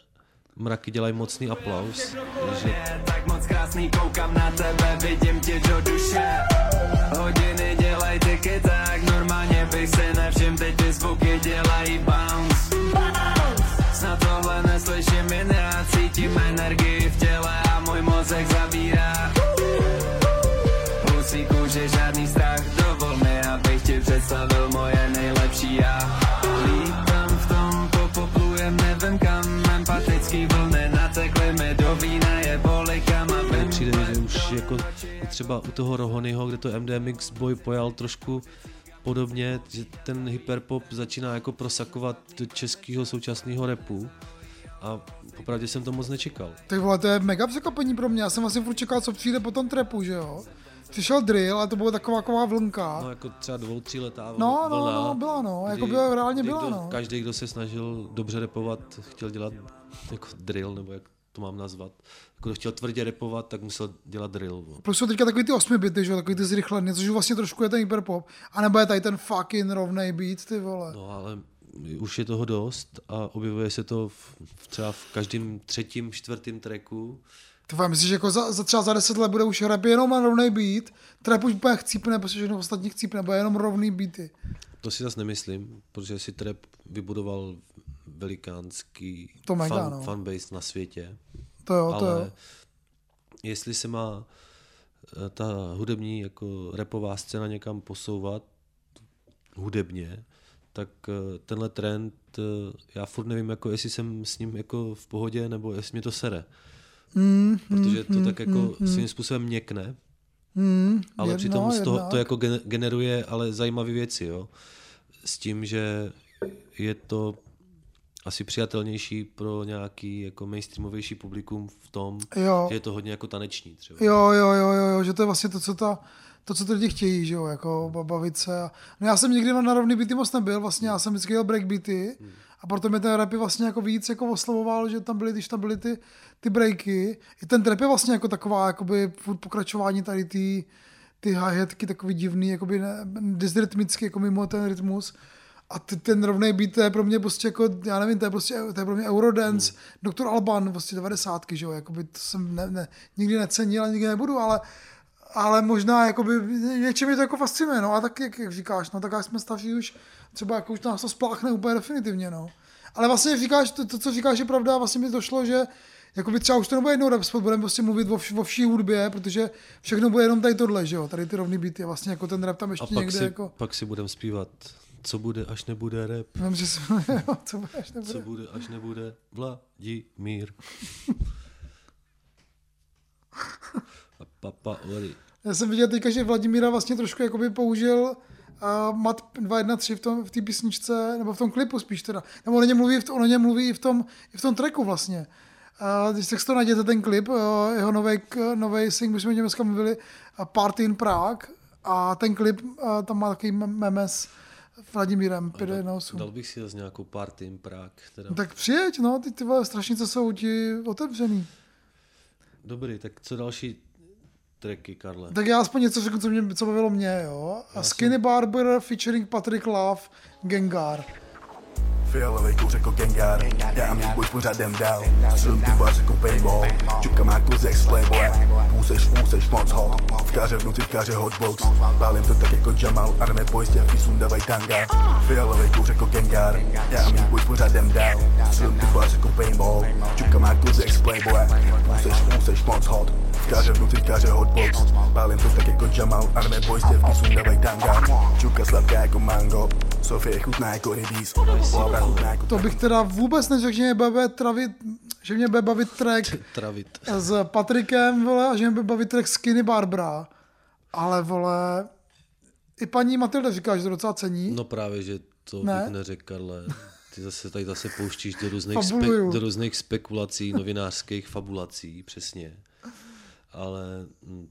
Mraky dělají mocný aplaus. Že Tak moc krásný, koukám na tebe, vidím ti do duše. Hodiny dělaj tiky tak, normálně bych se nevšim, teď ty zvuky dělají bounce. Snad tohle neslyším jen já, cítím energii v těle a můj mozek zavírá Husí kůže, žádný strach, představil moje nejlepší já Lítám v tom, popoplujem, nevím kam, empatický vlny natekly mi do vína, je bolikama, mně přijde, že už jako třeba u toho Rohonyho, kde to MDMX Boy pojal trošku podobně, že ten hyperpop začíná jako prosakovat do českého současného repu a popravdě jsem to moc nečekal. Tak vole, to je mega překvapení pro mě. Já jsem vlastně furt čekal, co přijde po tom trapu, že jo? Přišel drill, ale to byla taková, taková vlnka. No jako třeba dvou, tří letá No, no, vlna, no, byla, no, jako kdy- byla, reálně byla, kdo, no. Každý, kdo se snažil dobře repovat, chtěl dělat jako drill, nebo jak to mám nazvat. Jako kdo chtěl tvrdě repovat, tak musel dělat drill. no. Plus jsou teďka takový ty osmi bity, že jo, takový ty zrychlený, což vlastně trošku je ten hyperpop. A nebo je tady ten fucking rovnej beat, ty vole. No ale už je toho dost a objevuje se to v třeba v každém třetím, čtvrtém tracku. Ty myslíš, že jako za, za, třeba za deset let bude už rap jenom na rovnej beat, trap už úplně chcípne, protože všechno ostatní chcípne, nebo jenom rovný beaty. To si zase nemyslím, protože si trap vybudoval velikánský To mega, fan, no. fanbase na světě. To jo, to ale jo. jestli se má eh, ta hudební jako repová scéna někam posouvat hudebně, tak eh, tenhle trend, eh, já furt nevím, jako jestli jsem s ním jako v pohodě, nebo jestli mě to sere. Mm, Protože to mm, tak jako mm, svým způsobem měkne, mm, ale jedno, přitom z toho, jednak. to jako gener- generuje ale zajímavé věci, jo. S tím, že je to asi přijatelnější pro nějaký jako mainstreamovější publikum v tom, Jo. že je to hodně jako taneční třeba. Jo, jo, jo, jo, jo, že to je vlastně to, co ta, to, co ty lidi chtějí, že jo, jako ba- bavit se. A- No já jsem nikdy na, rovný beaty moc nebyl, vlastně já jsem vždycky dělal breakbeaty a proto mě ten rap vlastně jako víc jako oslovoval, že tam byly, když tam byly ty, ty breaky. I ten trap je vlastně jako taková, jakoby pokračování tady ty, ty hi-hatky takový divný, jakoby ne, dysrytmický, jako mimo ten rytmus. A ty, ten rovný beat to je pro mě prostě jako, já nevím, to je prostě, to je pro mě Eurodance, hmm. Dr. Alban, prostě 90. že jo, jakoby to jsem ne, ne, nikdy necenil a nikdy nebudu, ale ale možná jakoby, něčím mě to jako fascinuje, no a tak, jak, jak říkáš, no tak jak jsme staří už, třeba jako už nás to spláchne úplně definitivně, no. Ale vlastně říkáš, to, to co říkáš je pravda, vlastně mi došlo, že jakoby třeba už to nebude jednou rap spot, budeme prostě mluvit o, vš, o vší hudbě, protože všechno bude jenom tady tohle, že jo, tady ty rovný beaty, vlastně jako ten rap tam A ještě pak někde si, jako, pak si budeme zpívat, co bude, až nebude rap, vím, že se, <laughs> jo, co bude, až nebude. co bude, až nebude Vladimír. <laughs> A papa Ori. Já jsem viděl teďka, že Vladimíra vlastně trošku jakoby použil uh, mat 213 v tom v té písničce, nebo v tom klipu spíš teda. Nebo on o něm mluví, on o něm mluví i v tom, i v tom tracku vlastně. Uh, když tak si to najděte ten klip, uh, jeho nový, nový sing, my jsme o něm dneska mluvili, Party in Prague, a ten klip uh, tam má takový mem- memes s Vladimírem 518. Dal bych si zase nějakou party in Prague. Teda. No, tak přijeď, no, ty, ty vole strašnice jsou ti otevřený. Dobrý, tak co další tracky, Karle? Tak já aspoň něco řeknu, co, mě, co bavilo mě, jo. A Skinny Barber featuring Patrick Love, Gengar. Fialovej kouř jako Gengar. Já boj pořád jdem dál. Střelím tu bář jako paintball Čupka má kluzek z playboye Půseš, půseš moc hot V káře v noci v káře hotbox Pálím to tak jako Jamal A jdeme pojistěvky sundavaj tanga. Fialovej kouř jako Gengar. Já boj pořád jdem dál. Střelím tu bář jako paintball Čupka má kluzek z playboye Půseš, půseš moc hot. V káře v noci v káře hotbox Pálím to tak jako Jamal A jdeme pojistěvky sundavaj tanga. Čupka sladká jako mango. Sofie chutná jako rybíz. Jako To bych teda vůbec neřekl, že mě bude travit, že mě bude bavit track Travit. s Patrikem, vole, a že mě bude bavit track Skinny Barbara. Ale, vole, i paní Matilda říká, že to docela cení. No právě, že to Ne? bych neřekl, Karle. Ty zase tady zase pouštíš do různých, Fabuluju. spe, do různých spekulací, novinářských fabulací, přesně. Ale mm,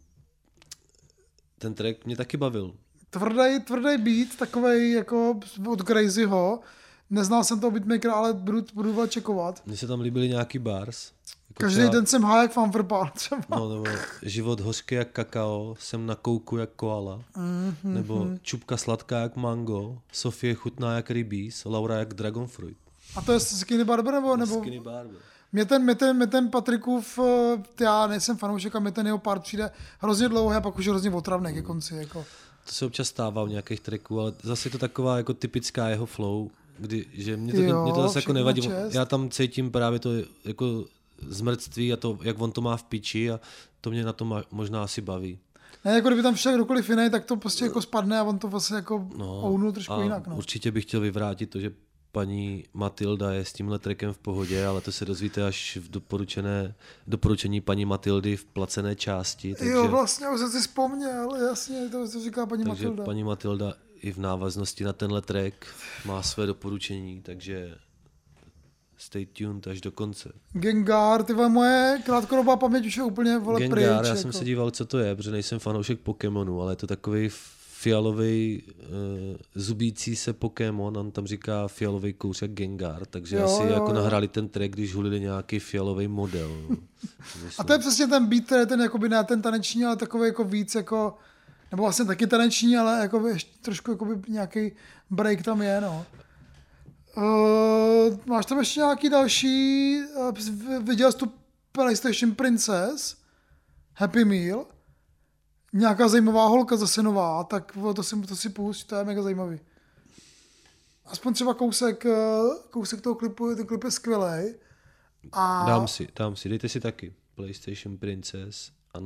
ten track mě taky bavil. Tvrdý, tvrdý beat, takovej jako od Crazyho. Neznal jsem toho beatmakera, ale budu, budu ho čekovat. Mně se tam líbily nějaký bars. Jako Každý třeba- den jsem high jak fanfrpán třeba. No, nebo život hořký jak kakao, jsem na kouku jak koala. Mhm, Nebo čupka sladká jak mango, Sofie chutná jak rybíz, Laura jak dragonfruit. A to je Skinny Barber nebo? nebo... Skinny Barber. Mě ten, mě ten, mě ten Patrikův, eh, já nejsem fanoušek a mě ten jeho part přijde hrozně dlouhý a pak už hrozně otravný ke konci. Jako. To se občas stává u nějakých tracků, ale zase je to taková jako typická jeho flow, kdy, že mě to, Jo, mě to zase jako nevadí. čest. Já tam cítím právě to jako zmrtství a to, jak on to má v piči a to mě na to možná asi baví. Ne, jako kdyby tam šel kdokoliv jiný, tak to prostě jako spadne a on to vlastně jako no, ounul trošku a jinak. No. určitě bych chtěl vyvrátit to, že paní Matilda je s tímhle trackem v pohodě, ale to se dozvíte až v doporučené, doporučení paní Matildy v placené části. Takže, Jo, vlastně, už jsem si vzpomněl, jasně, to, to říká paní takže Matilda. paní Matilda i v návaznosti na tenhle track má své doporučení, takže stay tuned až do konce. Gengar, ty moje krátkodobá paměť už je úplně vole Gengar, pryč. já jako. jsem se díval, co to je, protože nejsem fanoušek Pokémonu, ale je to takový fialový uh, zubící se Pokémon, on tam říká fialový kouř jak Gengar, takže Jo, asi jo, jako jo. nahráli ten track, když hulili nějaký fialový model. no. A to je přesně ten beat, který je ten, jakoby, ne ten taneční, ale takový jako víc jako, nebo vlastně taky taneční, ale jako trošku jakoby nějaký break tam je, no. Uh, máš tam ještě nějaký další, uh, viděl jsi tu PlayStation Princess, Happy Meal, nějaká zajímavá holka zase nová, tak to si, to si pust, to je mega zajímavý. Aspoň třeba kousek, eh, kousek toho klipu, ten klip je skvělý. A Dám si, dám si, dejte si taky PlayStation Princess a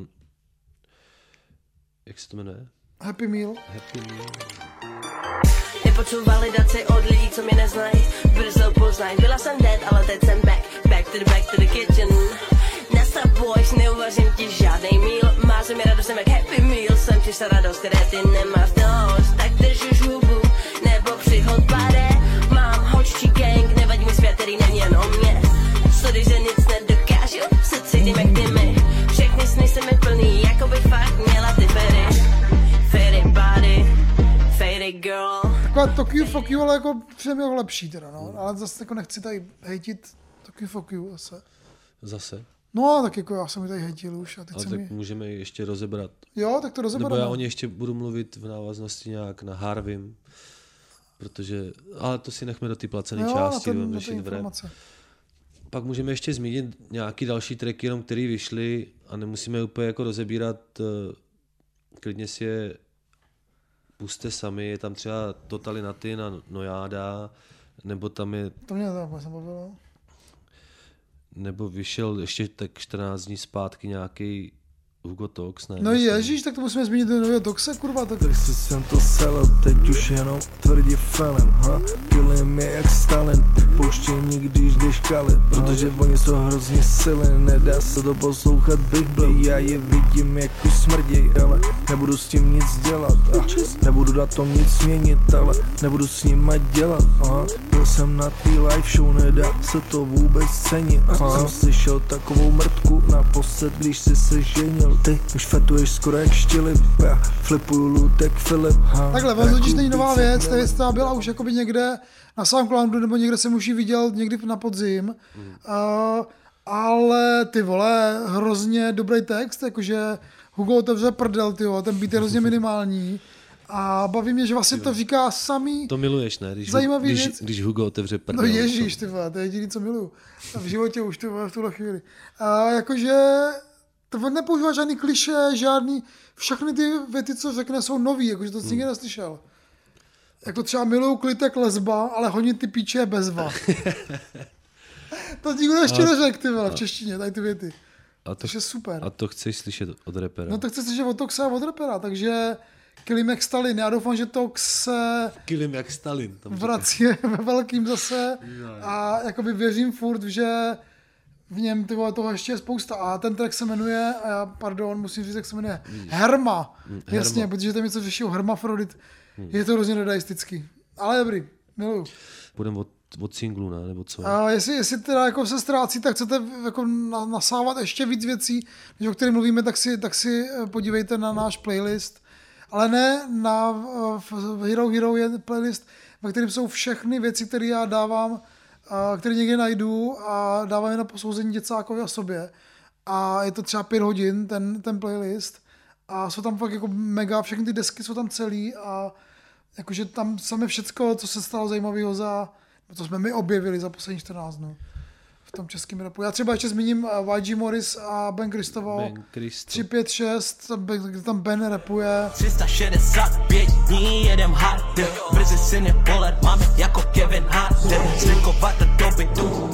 jak se to jmenuje? Happy Meal. Happy Meal. Nepotřebuji validaci od lidí, co mě neznají. Brzo poznají, byla jsem dead, ale teď jsem back. Back to the back to the kitchen. Nesta boys, neuvařím ti žádnej meal. Máš mi radost, jsem jak happy meal. Jsem čistá radost, které ty nemáš dost. Tak držíš hubu, nebo přihod pade. Mám hoččí gang, nevadí mi svět, který není jen o mě. Sorry, že nic nedokážu, se cítím jak ty my sny se mi plný, jako by fakt měla ty fery Fairy body, fairy girl Taková Tokyo Fuck You, ale jako přijde mi jako lepší teda, no. Ale zase jako nechci tady hejtit Tokyo Fuck You zase. Zase. No, tak jako já jsem mi tady hejtil už a teď Ale tak mi... můžeme ještě rozebrat. Jo, tak to Nebo rozebereme. já o ně ještě budu mluvit v návaznosti nějak na Harvim, protože, ale to si nechme do ty placené části, ten, budeme na ty řešit v rap. informace. Pak můžeme ještě zmínit nějaký další tracky, jenom který vyšly a nemusíme úplně jako rozebírat, eh, klidně si je puste sami, je tam třeba Totalinatin a Nojáda, nebo tam je, To mě nebavilo. nebo vyšel ještě tak 14 dní zpátky nějaký Hugo Tox, ne? No ježíš, tak to musíme zmínit do nového Toxe, kurva, tak... Tak si jsem to sel, teď už jenom tvrdě felem, ha? Kilím je jak Stalin, pouštění když jdeš kali Protože oni jsou hrozně silní, nedá se to poslouchat, bych byl. Já je vidím jak už smrděj, ale nebudu s tím nic dělat a Nebudu na tom nic měnit, ale nebudu s nima dělat, aha Byl jsem na tý live show, nedá se to vůbec cenit, aha Jsem slyšel takovou mrtku naposled, když jsi se ženil Ty už fetuješ skoro jak štilip, já flipuju lutek Filip, ha Takhle, Vaz totiž není nová věc, ta věc ta byla už jakoby někde na SoundCloudu, nebo někde jsem už ji viděl někdy na podzim. Hmm. Uh, ale ty vole, hrozně dobrý text, jakože Hugo otevře prdel, ty ten beat je hrozně <laughs> minimální. A baví mě, že vlastně to říká samý... To miluješ, ne? Když, Zajímavý když, věc. když Hugo otevře prdel. No ježíš, ty vole, to je jediný, co miluju. V životě už ty vole, v tuhle chvíli. A jakože to on nepoužívá žádný kliše, žádný, všechny ty věty, co řekne, jsou nový, jakože to jsi nikdy neslyšel. Jako třeba miluju klitek lesba, ale honit ty píče je bezva. <laughs> to nikdo ještě neřekl, ty vole, v češtině, tady ty věty. A to, je super. A to chceš slyšet od repera. No to chce slyšet od Toxa a od rapera, takže Kilim jak Stalin. Já doufám, že Tox se Kilim jak Stalin. Tam vrací <laughs> ve velkým zase a jakoby věřím furt, že v něm ty vole, toho ještě je spousta. A ten track se jmenuje, a já, pardon, musím říct, jak se jmenuje, Herma. Mm, Jasně, Herma. protože tam něco řeší o hermafrodit. Mm. Je to hrozně dadaistický. Ale dobrý, miluju. Půjdeme od od singlu, ne? Nebo co? A jestli, jestli teda jako se ztrácí, tak chcete jako na- nasávat ještě víc věcí, než o kterých mluvíme, tak si, tak si eh, podívejte na náš playlist. Ale ne na eh, v Hero Hero je playlist, ve kterém jsou všechny věci, které já dávám, a které někde najdu a dávám je na posouzení děcákovi a sobě. A je to třeba pět hodin, ten, ten playlist. A jsou tam fakt jako mega, všechny ty desky jsou tam celý a jakože tam sami všecko, co se stalo zajímavého za, co jsme my objevili za poslední 14 dnů v tom českém rapu. Já třeba ještě zmíním eh, YG Morris a Ben Kristovo. Ben Kristo. 356, tam Ben- kde tam Ben rapuje. 365 dní jedem hard. Brzy si nepolet máme jako Kevin Hart. Slinkovat do doby tu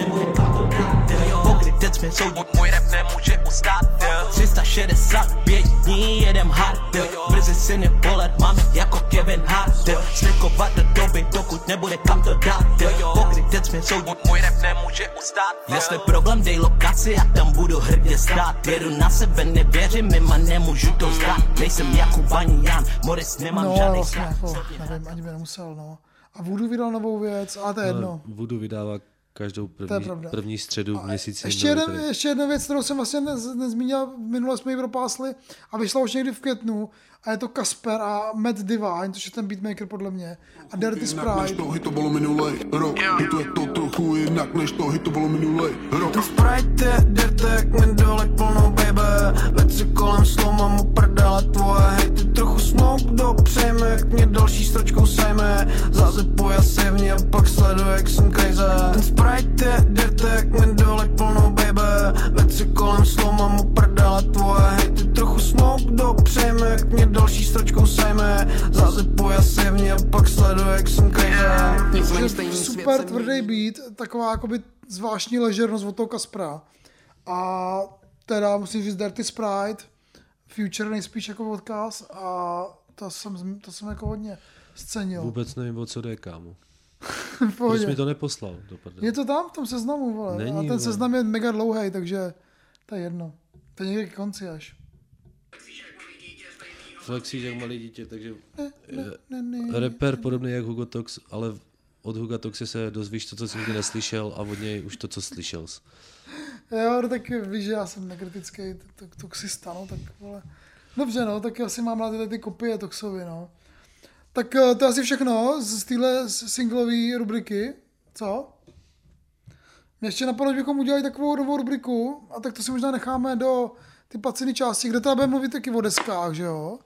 Pokrytec mě soudí, můj rap nemůže ustát 365 dní jedem hard Brzy si nepolet máme jako Kevin Hart Slinkovat do doby, dokud nebude kam to dát Pokrytec mě soudí, můj rap nemůže ustát Jestli problém, dej lokaci a tam budu hrdě stát Jedu na sebe, nevěřím, mima nemůžu to zdát Nejsem Jakub ani Jan, Morris nemám No, žádný vlastně jako, nevím, ani by nemusel, no. A Voodoo vydal novou věc, ale to je jedno. No, Voodoo vydává každou první, první středu v měsíci. Ještě, jeden, ještě jedna věc, kterou jsem vlastně nez, nezmínil, minule jsme ji propásli a vyšla už někdy v květnu a je to Kasper a Matt Divine, což je ten beatmaker podle mě. A Dirty Jinak než Sprite. to hitovalo minulej rok. Hituje to trochu jinak než to hitovalo minulej rok. Ten Sprite je dirtek, mi dolek plnou baby. Věci kolem sloma mu prdele tvoje hejty Trochu smoke do přejme, jak mě další stročkou sejme. Zase pojasivně, pak sleduje, jak jsem crazy. Ten Sprite je dirtek, mi dolek plnou baby. Věci kolem sloma mu prdele tvoje hejty Trochu smoke do přejme, jak mě další stročkou sejme Zase pojasivně, pak sleduje, jak jsem Takže super tvrdý beat, taková jakoby zvláštní ležernost od toho Kaspra. A teda musím říct Dirty Sprite, Future nejspíš jako odkaz a to jsem, to jsem jako hodně scenil. Vůbec nevím, o co jde, kámo. <laughs> Proč mi to neposlal do prdele? Je to tam v tom seznamu, vole. Není, a ten vole. seznam je mega dlouhý, takže to je jedno. To je někde k konci až. Flexíš jak malý dítě, takže eh, ne. rapper podobný jak Hugo Tox, ale od Hugo Toxe se dozvíš to, co jsi nikdy neslyšel a od něj už to, co slyšel jsi. Jo, no tak víš, že já jsem nekritický to, toxista, no, tak vole. Dobře, no, tak asi mám rád tyhle ty kopie Toxovi, no. Tak eh, to je asi všechno z z téhle singlové rubriky. Co? Mě ještě napadlo, že bychom udělali takovou novou rubriku, a tak to si možná necháme do ty placené části, kde teda budeme mluvit taky o deskách, že jo?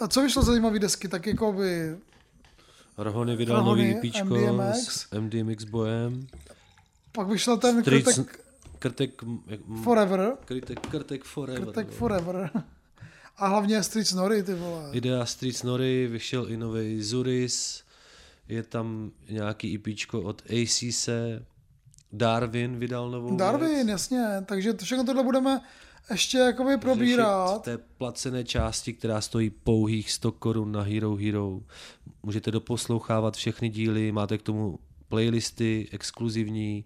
A co vyšlo za zajímavé desky? Tak jako by Rohony vydal Rohony, nový píčko MDMX. s MDMX bojem. pak vyšel ten Streets- Krtek Krtek, jak, Forever. Krtek, krtek Forever. Krtek. Forever. A hlavně Street Snory, ty vole. Idea Street Nory, vyšel i nový Zuris, je tam nějaký IPčko od ACC, Darwin vydal novou Darwin, věc. jasně. Takže všechno tohle budeme ještě jakoby probírat. Řešit té placené části, která stojí pouhých 100 korun na Hero Hero. Můžete doposlouchávat všechny díly, máte k tomu playlisty exkluzivní,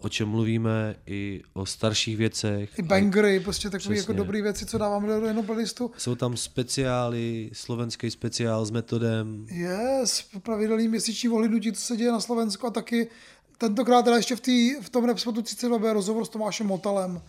o čem mluvíme, i o starších věcech. I bangery, prostě takové jako dobré věci, co dáváme do jednoho playlistu. Jsou tam speciály, slovenský speciál s metodem. Yes, pravidelný měsíční ohlednutí, co se děje na Slovensku a taky tentokrát teda ještě v, tý, v tom Repspotu 32 bude rozhovor s Tomášem Motalem,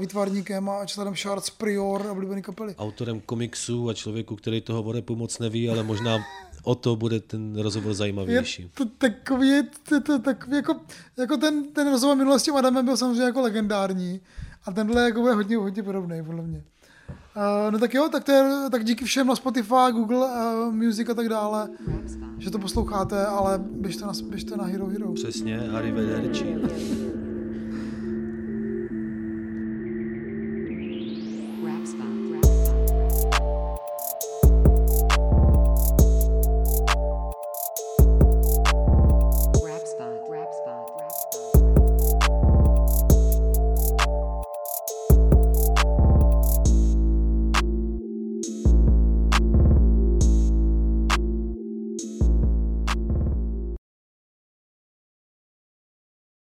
výtvarníkem a členem Shards Prior, oblíbený kapely. autorem komiksu a člověku, který toho o repu moc neví, ale možná o to bude ten rozhovor Je zajímavější. to takový, je to, to, takový jako, jako ten, ten rozhovor minulosti s tím Adamem byl samozřejmě jako legendární a tenhle jako bude hodně, hodně podobný, podle mě. Uh, no tak jo, tak, to je, tak díky všem na Spotify, Google uh, Music a tak dále, že to posloucháte, ale běžte na, běžte na Hero Hero. Přesně, arrivederci.